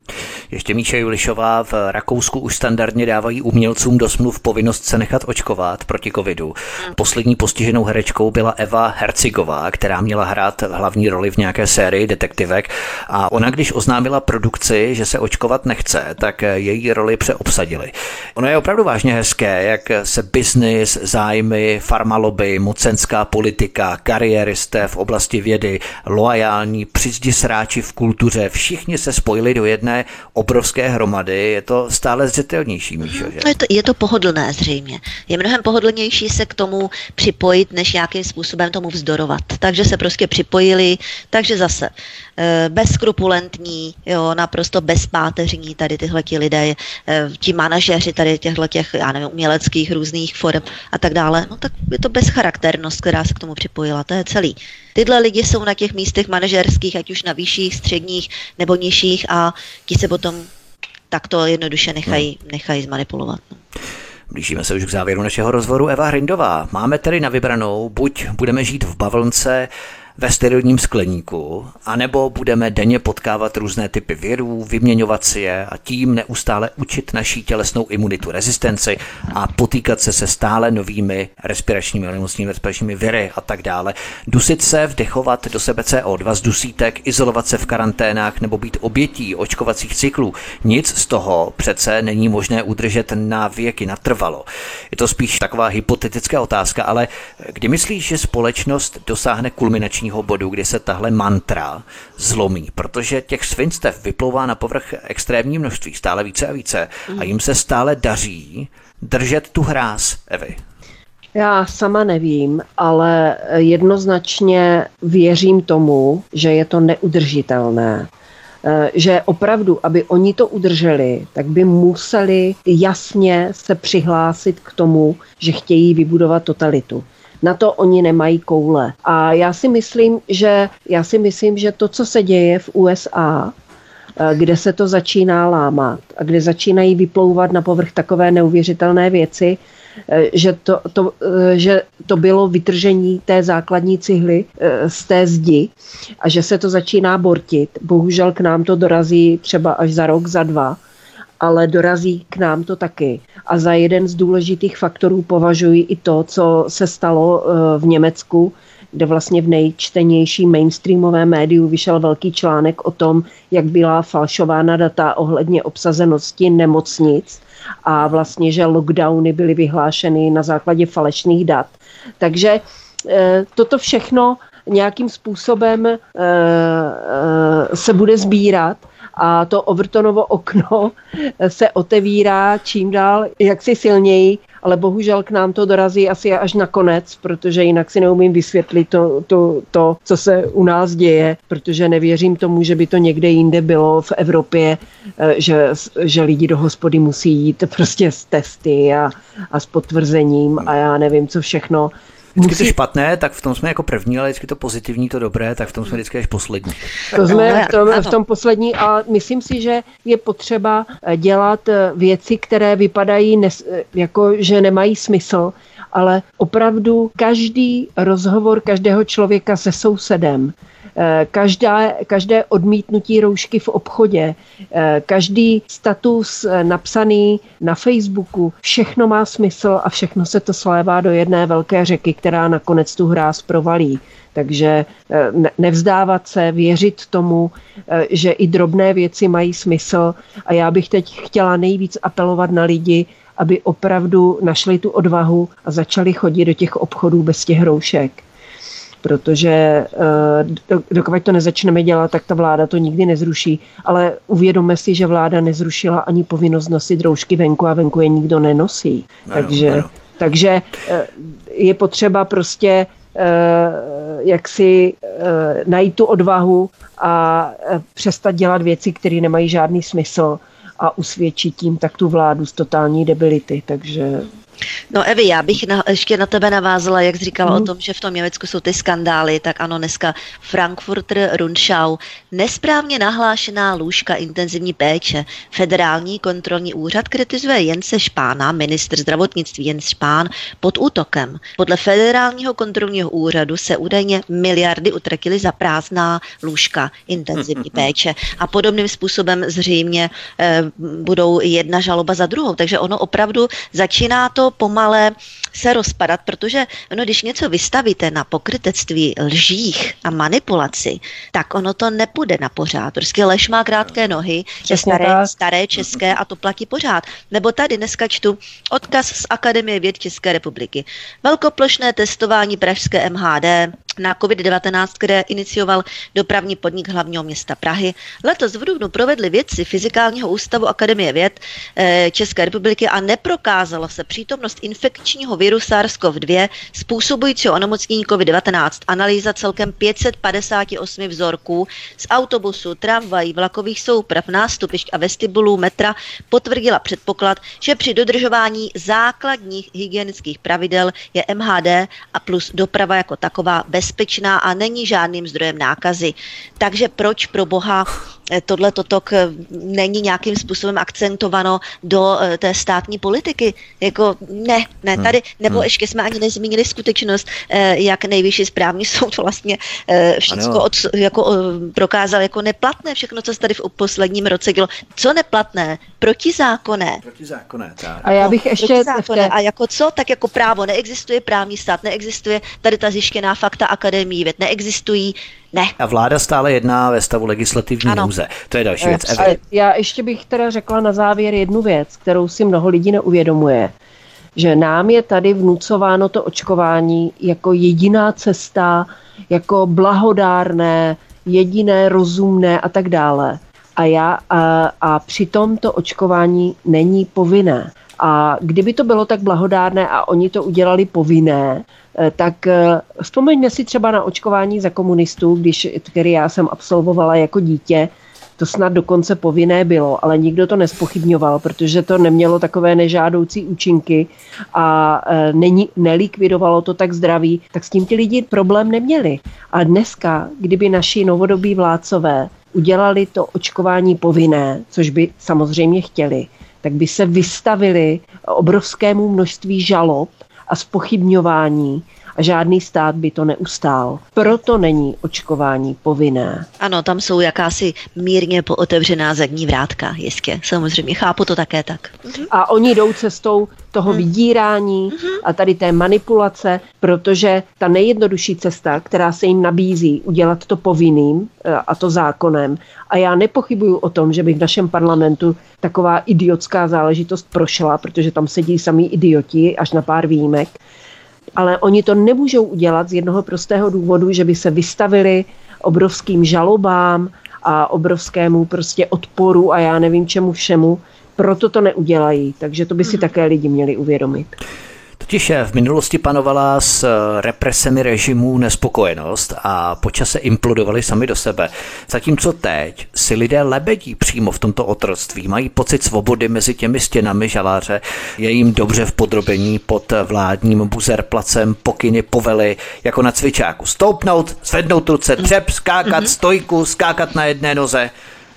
Ještě Míše Julišová v Rakousku už standardně dávají umělcům do smluv povinnost se nechat očkovat proti covidu. Hmm. Poslední postiženou herečkou byla Eva Hercigová, která měla hrát hlavní roli v nějaké sérii detektivek a ona, když oznámila produkci, že se očkovat nechce, tak její roli přeobsadili. Ono je opravdu vážně hezké, jak se biznis, zájmy, farmalobby, mocenská politika, kariéristé v oblasti vědy, loajální, přizdi sráči v kultuře, všichni se spojili do jedné obrovské hromady. Je to stále zřetelnější, Míšo, že? Je to, je to pohodlné zřejmě. Je mnohem pohodlnější se k tomu připojit, než nějakým způsobem tomu vzdorovat. Takže se prostě připojili, takže zase Eh, bezskrupulentní, jo, naprosto bezpáteřní tady tyhle ti lidé, eh, ti manažeři tady těchto těch, já nevím, uměleckých různých form a tak dále, no tak je to bezcharakternost, která se k tomu připojila, to je celý. Tyhle lidi jsou na těch místech manažerských, ať už na vyšších, středních nebo nižších a ti se potom takto jednoduše nechají, nechají zmanipulovat. No. Blížíme se už k závěru našeho rozhovoru. Eva Hrindová, máme tedy na vybranou, buď budeme žít v bavlnce, ve sterilním skleníku, anebo budeme denně potkávat různé typy virů, vyměňovat si je a tím neustále učit naší tělesnou imunitu, rezistenci a potýkat se se stále novými respiračními onemocněními, respiračními viry a tak dále. Dusit se, vdechovat do sebe CO2 z dusítek, izolovat se v karanténách nebo být obětí očkovacích cyklů. Nic z toho přece není možné udržet na věky natrvalo. Je to spíš taková hypotetická otázka, ale kdy myslíš, že společnost dosáhne kulminačního bodu, kdy se tahle mantra zlomí? Protože těch svinstev vyplouvá na povrch extrémní množství, stále více a více a jim se stále daří držet tu hráz, Evy. Já sama nevím, ale jednoznačně věřím tomu, že je to neudržitelné. Eh, že opravdu, aby oni to udrželi, tak by museli jasně se přihlásit k tomu, že chtějí vybudovat totalitu. Na to oni nemají koule. A já si myslím, že, já si myslím, že to, co se děje v USA, eh, kde se to začíná lámat a kde začínají vyplouvat na povrch takové neuvěřitelné věci, Eh, že to, to, eh, že to bylo vytržení té základní cihly z té zdi a že se to začíná bortit. Bohužel k nám to dorazí třeba až za rok, za dva, ale dorazí k nám to taky. A za jeden z důležitých faktorů považuji i to, co se stalo v Německu, kde vlastně v nejčtenějším mainstreamovém médiu vyšel velký článek o tom, jak byla falšována data ohledně obsazenosti nemocnic a vlastně, že lockdowny byly vyhlášeny na základě falešných dat. Takže eh, toto všechno nějakým způsobem eh, eh, se bude sbírat a to Overtonovo okno se otevírá čím dál jaksi silněji, ale bohužel k nám to dorazí asi až na konec, protože jinak si neumím vysvětlit to, to, to, co se u nás děje, protože nevěřím tomu, že by to někde jinde bylo v Evropě, eh, že, že lidi do hospody musí jít prostě s testy a, a s potvrzením a já nevím, co všechno vždycky musí... to špatné, tak v tom jsme jako první, ale vždycky to pozitivní, to dobré, tak v tom jsme vždycky až poslední. To jsme v tom, v tom poslední a myslím si, že je potřeba eh, dělat eh, věci, které vypadají nes, eh, jako, že nemají smysl, ale opravdu každý rozhovor každého člověka se sousedem, každá, každé odmítnutí roušky v obchodě, každý status napsaný na Facebooku, všechno má smysl a všechno se to slévá do jedné velké řeky, která nakonec tu hráz provalí. Takže nevzdávat se, věřit tomu, že i drobné věci mají smysl. A já bych teď chtěla nejvíc apelovat na lidi, aby opravdu našli tu odvahu a začali chodit do těch obchodů bez těch hroušek protože eh, dokud to nezačneme dělat, tak ta vláda to nikdy nezruší. Ale uvědomme si, že vláda nezrušila ani povinnost nosit roušky venku a venku je nikdo nenosí. Ano, takže, ano. takže eh, je potřeba prostě eh, jak si najít tu odvahu a přestat dělat věci, které nemají žádný smysl a usvědčit tím tak tu vládu z totální debility. Takže No Evi, já bych na, ještě na tebe navázala, jak jsi říkala mm. o mhm. tom, že v tom Německu jsou ty skandály, tak ano, dneska Frankfurter Rundschau, nesprávně nahlášená lůžka intenzivní péče. Federální kontrolní úřad kritizuje Jense Špána, ministr zdravotnictví Jens Špán, pod útokem. Podle federálního kontrolního úřadu se údajně miliardy utratily za prázdná lůžka intenzivní péče a podobným způsobem zřejmě eh, budou jedna žaloba za druhou. Takže ono opravdu začíná to pomale se rozpadat, protože ono, když něco vystavíte na pokrytectví, lžích a manipulaci, tak ono to nepůjde na pořád. Prostě lež má krátké nohy, je staré, staré české a to platí pořád. Nebo tady dneska čtu odkaz z Akademie věd České republiky. Velkoplošné testování pražské MHD na COVID-19, které inicioval dopravní podnik hlavního města Prahy. Letos v Dubnu provedli vědci Fyzikálního ústavu Akademie věd eh, České republiky a neprokázala se přítomnost infekčního viru SARS-CoV-2 způsobujícího onemocnění COVID-19. Analýza celkem 558 vzorků z autobusu, tramvají, vlakových souprav, nástupišť a vestibulů metra potvrdila předpoklad, že při dodržování základních hygienických pravidel je MHD a plus doprava jako taková bez bezpečná a není žádným zdrojem nákazy. Takže proč pro boha tohle totok není nějakým způsobem akcentováno do té státní politiky. Jako ne, ne, hmm. tady, nebo hmm. ještě jsme ani nezmínili skutečnost, jak nejvyšší správní soud vlastně všechno od, jako, prokázal jako neplatné, všechno, co se tady v posledním roce dělo. Co neplatné? Protizákonné. Protizákonné, tak. A já bych ještě... Protizákonné. A jako co? Tak jako právo neexistuje, právní stát neexistuje, tady ta zjištěná fakta akademii věd neexistují, ne. A vláda stále jedná ve stavu legislativní ano. nouze. To je další věc. A já ještě bych teda řekla na závěr jednu věc, kterou si mnoho lidí neuvědomuje že nám je tady vnucováno to očkování jako jediná cesta, jako blahodárné, jediné rozumné a tak dále. A, já, a, a přitom to očkování není povinné. A kdyby to bylo tak blahodárné a oni to udělali povinné, eh, tak eh, vzpomeňme si třeba na očkování za komunistů, když, který já jsem absolvovala jako dítě, to snad dokonce povinné bylo, ale nikdo to nespochybňoval, protože to nemělo takové nežádoucí účinky a e, není, nelikvidovalo to tak zdraví, tak s tím ti lidi problém neměli. A dneska, kdyby naši novodobí vládcové udělali to očkování povinné, což by samozřejmě chtěli, tak by se vystavili obrovskému množství žalob a spochybňování žádný stát by to neustál. Proto není očkování povinné. Ano, tam jsou jakási mírně pootevřená zadní vrátka, jistě. Samozřejmě, chápu to také tak. Mhm. A oni jdou cestou toho mhm. vydírání mhm. a tady té manipulace, protože ta nejjednodušší cesta, která se jim nabízí, udělat to povinným e, a to zákonem. A já nepochybuju o tom, že by v našem parlamentu taková idiotská záležitost prošla, protože tam sedí samý idioti, až na pár výjimek ale oni to nemůžou udělat z jednoho prostého důvodu, že by se vystavili obrovským žalobám a obrovskému prostě odporu a já nevím čemu všemu, proto to neudělají. Takže to by si mhm. také lidi měli uvědomit. Totiž v minulosti panovala s eh, represemi režimů nespokojenost a počase implodovali sami do sebe. Zatímco teď si lidé lebedí přímo v tomto otroctví, mají pocit svobody mezi těmi stěnami žaláře, je jim dobře v podrobení pod vládním buzerplacem, pokyny, povely, jako na cvičáku. Stoupnout, zvednout ruce, třep, skákat, mhm. stojku, skákat na jedné noze.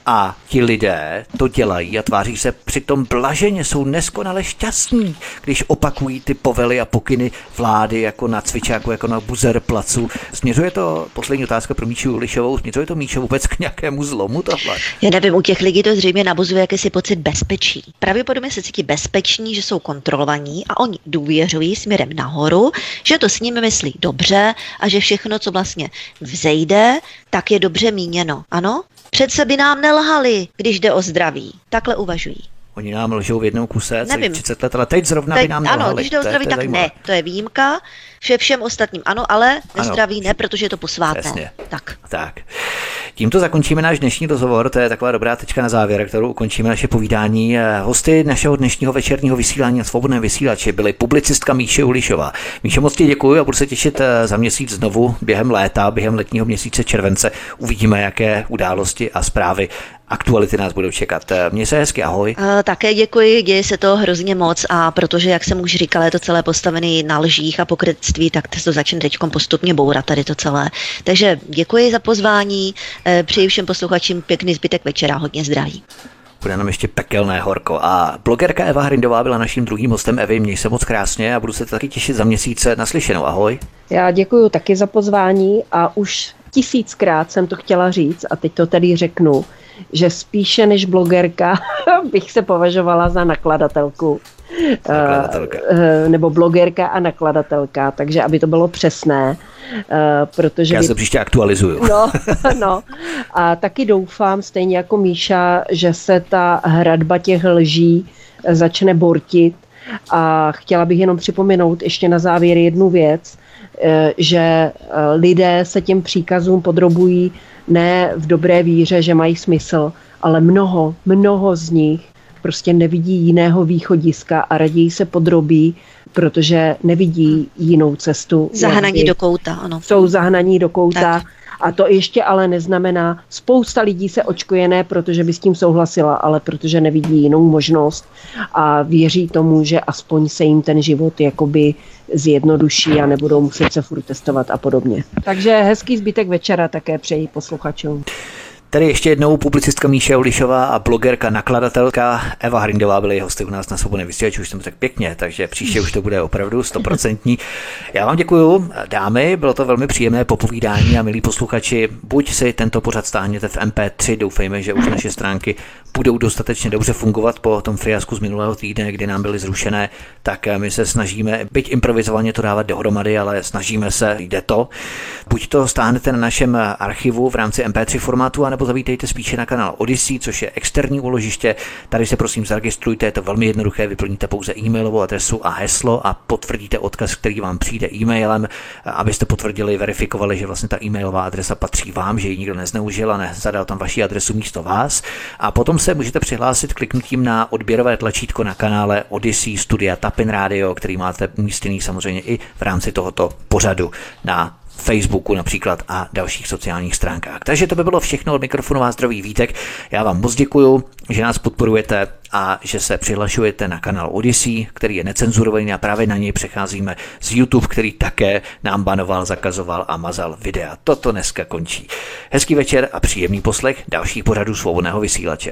A ti lidé to dělají a tváří se přitom blaženě, jsou neskonale šťastní, když opakují ty povely a pokyny vlády jako na cvičáku, jako na buzer placu. Směřuje to, poslední otázka pro Míšu Ulišovou, směřuje to Míša vůbec k nějakému zlomu tohle? Já nevím, u těch lidí to zřejmě nabuzuje jakýsi pocit bezpečí. Pravděpodobně se cítí bezpeční, že jsou kontrolovaní a oni důvěřují směrem nahoru, že to s nimi myslí dobře a že všechno, co vlastně vzejde, tak je dobře míněno. Ano? Přece by nám nelhali, když jde o zdraví. Takhle uvažují. Oni nám lžou v jednom kuse Nevím. 30 let, ale teď zrovna teď, by nám. Ano, když jde o zdraví, tak zajímavé. ne, to je výjimka. Vše všem ostatním ano, ale nezdraví ano. ne, protože je to posvátné. Přesně. Tak. tak. Tímto zakončíme náš dnešní rozhovor, to je taková dobrá tečka na závěr, kterou ukončíme naše povídání. Hosty našeho dnešního večerního vysílání a svobodné vysílače byly publicistka Míše Ulišová. Míše, moc ti děkuji a budu se těšit eh, za měsíc znovu během léta, během letního měsíce července. Uvidíme, jaké události a zprávy aktuality nás budou čekat. Eh, Mně se hezky, ahoj. Uh, také děkuji, děje se to hrozně moc a protože, jak jsem už říkala, je to celé postavené na lžích a pokrytství, tak to začne teď postupně bourat tady to celé. Takže děkuji za pozvání, uh, přeji všem posluchačům pěkný zbytek večera, hodně zdraví. Bude nám ještě pekelné horko. A blogerka Eva Hrindová byla naším druhým hostem. Evy, měj se moc krásně a budu se taky těšit za měsíce naslyšenou. Ahoj. Já děkuji taky za pozvání a už tisíckrát jsem to chtěla říct a teď to tady řeknu že spíše než blogerka bych se považovala za nakladatelku. Nakladatelka. Eh, nebo blogerka a nakladatelka, takže aby to bylo přesné. Eh, protože Já se příště aktualizuju. No, no. A taky doufám, stejně jako Míša, že se ta hradba těch lží začne bortit. A chtěla bych jenom připomenout ještě na závěr jednu věc, eh, že lidé se těm příkazům podrobují ne v dobré víře, že mají smysl, ale mnoho, mnoho z nich prostě nevidí jiného východiska a raději se podrobí, protože nevidí jinou cestu. Zahnaní do kouta, ano. Jsou zahnaní do kouta. Tak. A to ještě ale neznamená, spousta lidí se očkuje ne, protože by s tím souhlasila, ale protože nevidí jinou možnost a věří tomu, že aspoň se jim ten život jakoby zjednoduší a nebudou muset se furt testovat a podobně. Takže hezký zbytek večera také přeji posluchačům. Tady ještě jednou publicistka Míše Ulišová a blogerka, nakladatelka Eva Hrindová byly hosty u nás na svobodné vysílači, už jsem tak pěkně, takže příště už to bude opravdu stoprocentní. Já vám děkuji, dámy, bylo to velmi příjemné popovídání a milí posluchači, buď si tento pořad stáhněte v MP3, doufejme, že už naše stránky budou dostatečně dobře fungovat po tom fiasku z minulého týdne, kdy nám byly zrušené, tak my se snažíme, byť improvizovaně to dávat dohromady, ale snažíme se, jde to. Buď to stáhnete na našem archivu v rámci MP3 formátu, anebo zavítejte spíše na kanál Odyssey, což je externí úložiště. Tady se prosím zaregistrujte, je to velmi jednoduché, vyplníte pouze e-mailovou adresu a heslo a potvrdíte odkaz, který vám přijde e-mailem, abyste potvrdili, verifikovali, že vlastně ta e-mailová adresa patří vám, že ji nikdo nezneužil a nezadal tam vaši adresu místo vás. A potom se můžete přihlásit kliknutím na odběrové tlačítko na kanále Odyssey Studia Tapin Radio, který máte umístěný samozřejmě i v rámci tohoto pořadu na Facebooku například a dalších sociálních stránkách. Takže to by bylo všechno od mikrofonu vás zdraví Vítek. Já vám moc děkuju, že nás podporujete a že se přihlašujete na kanál Odyssey, který je necenzurovaný a právě na něj přecházíme z YouTube, který také nám banoval, zakazoval a mazal videa. Toto dneska končí. Hezký večer a příjemný poslech dalších pořadů svobodného vysílače.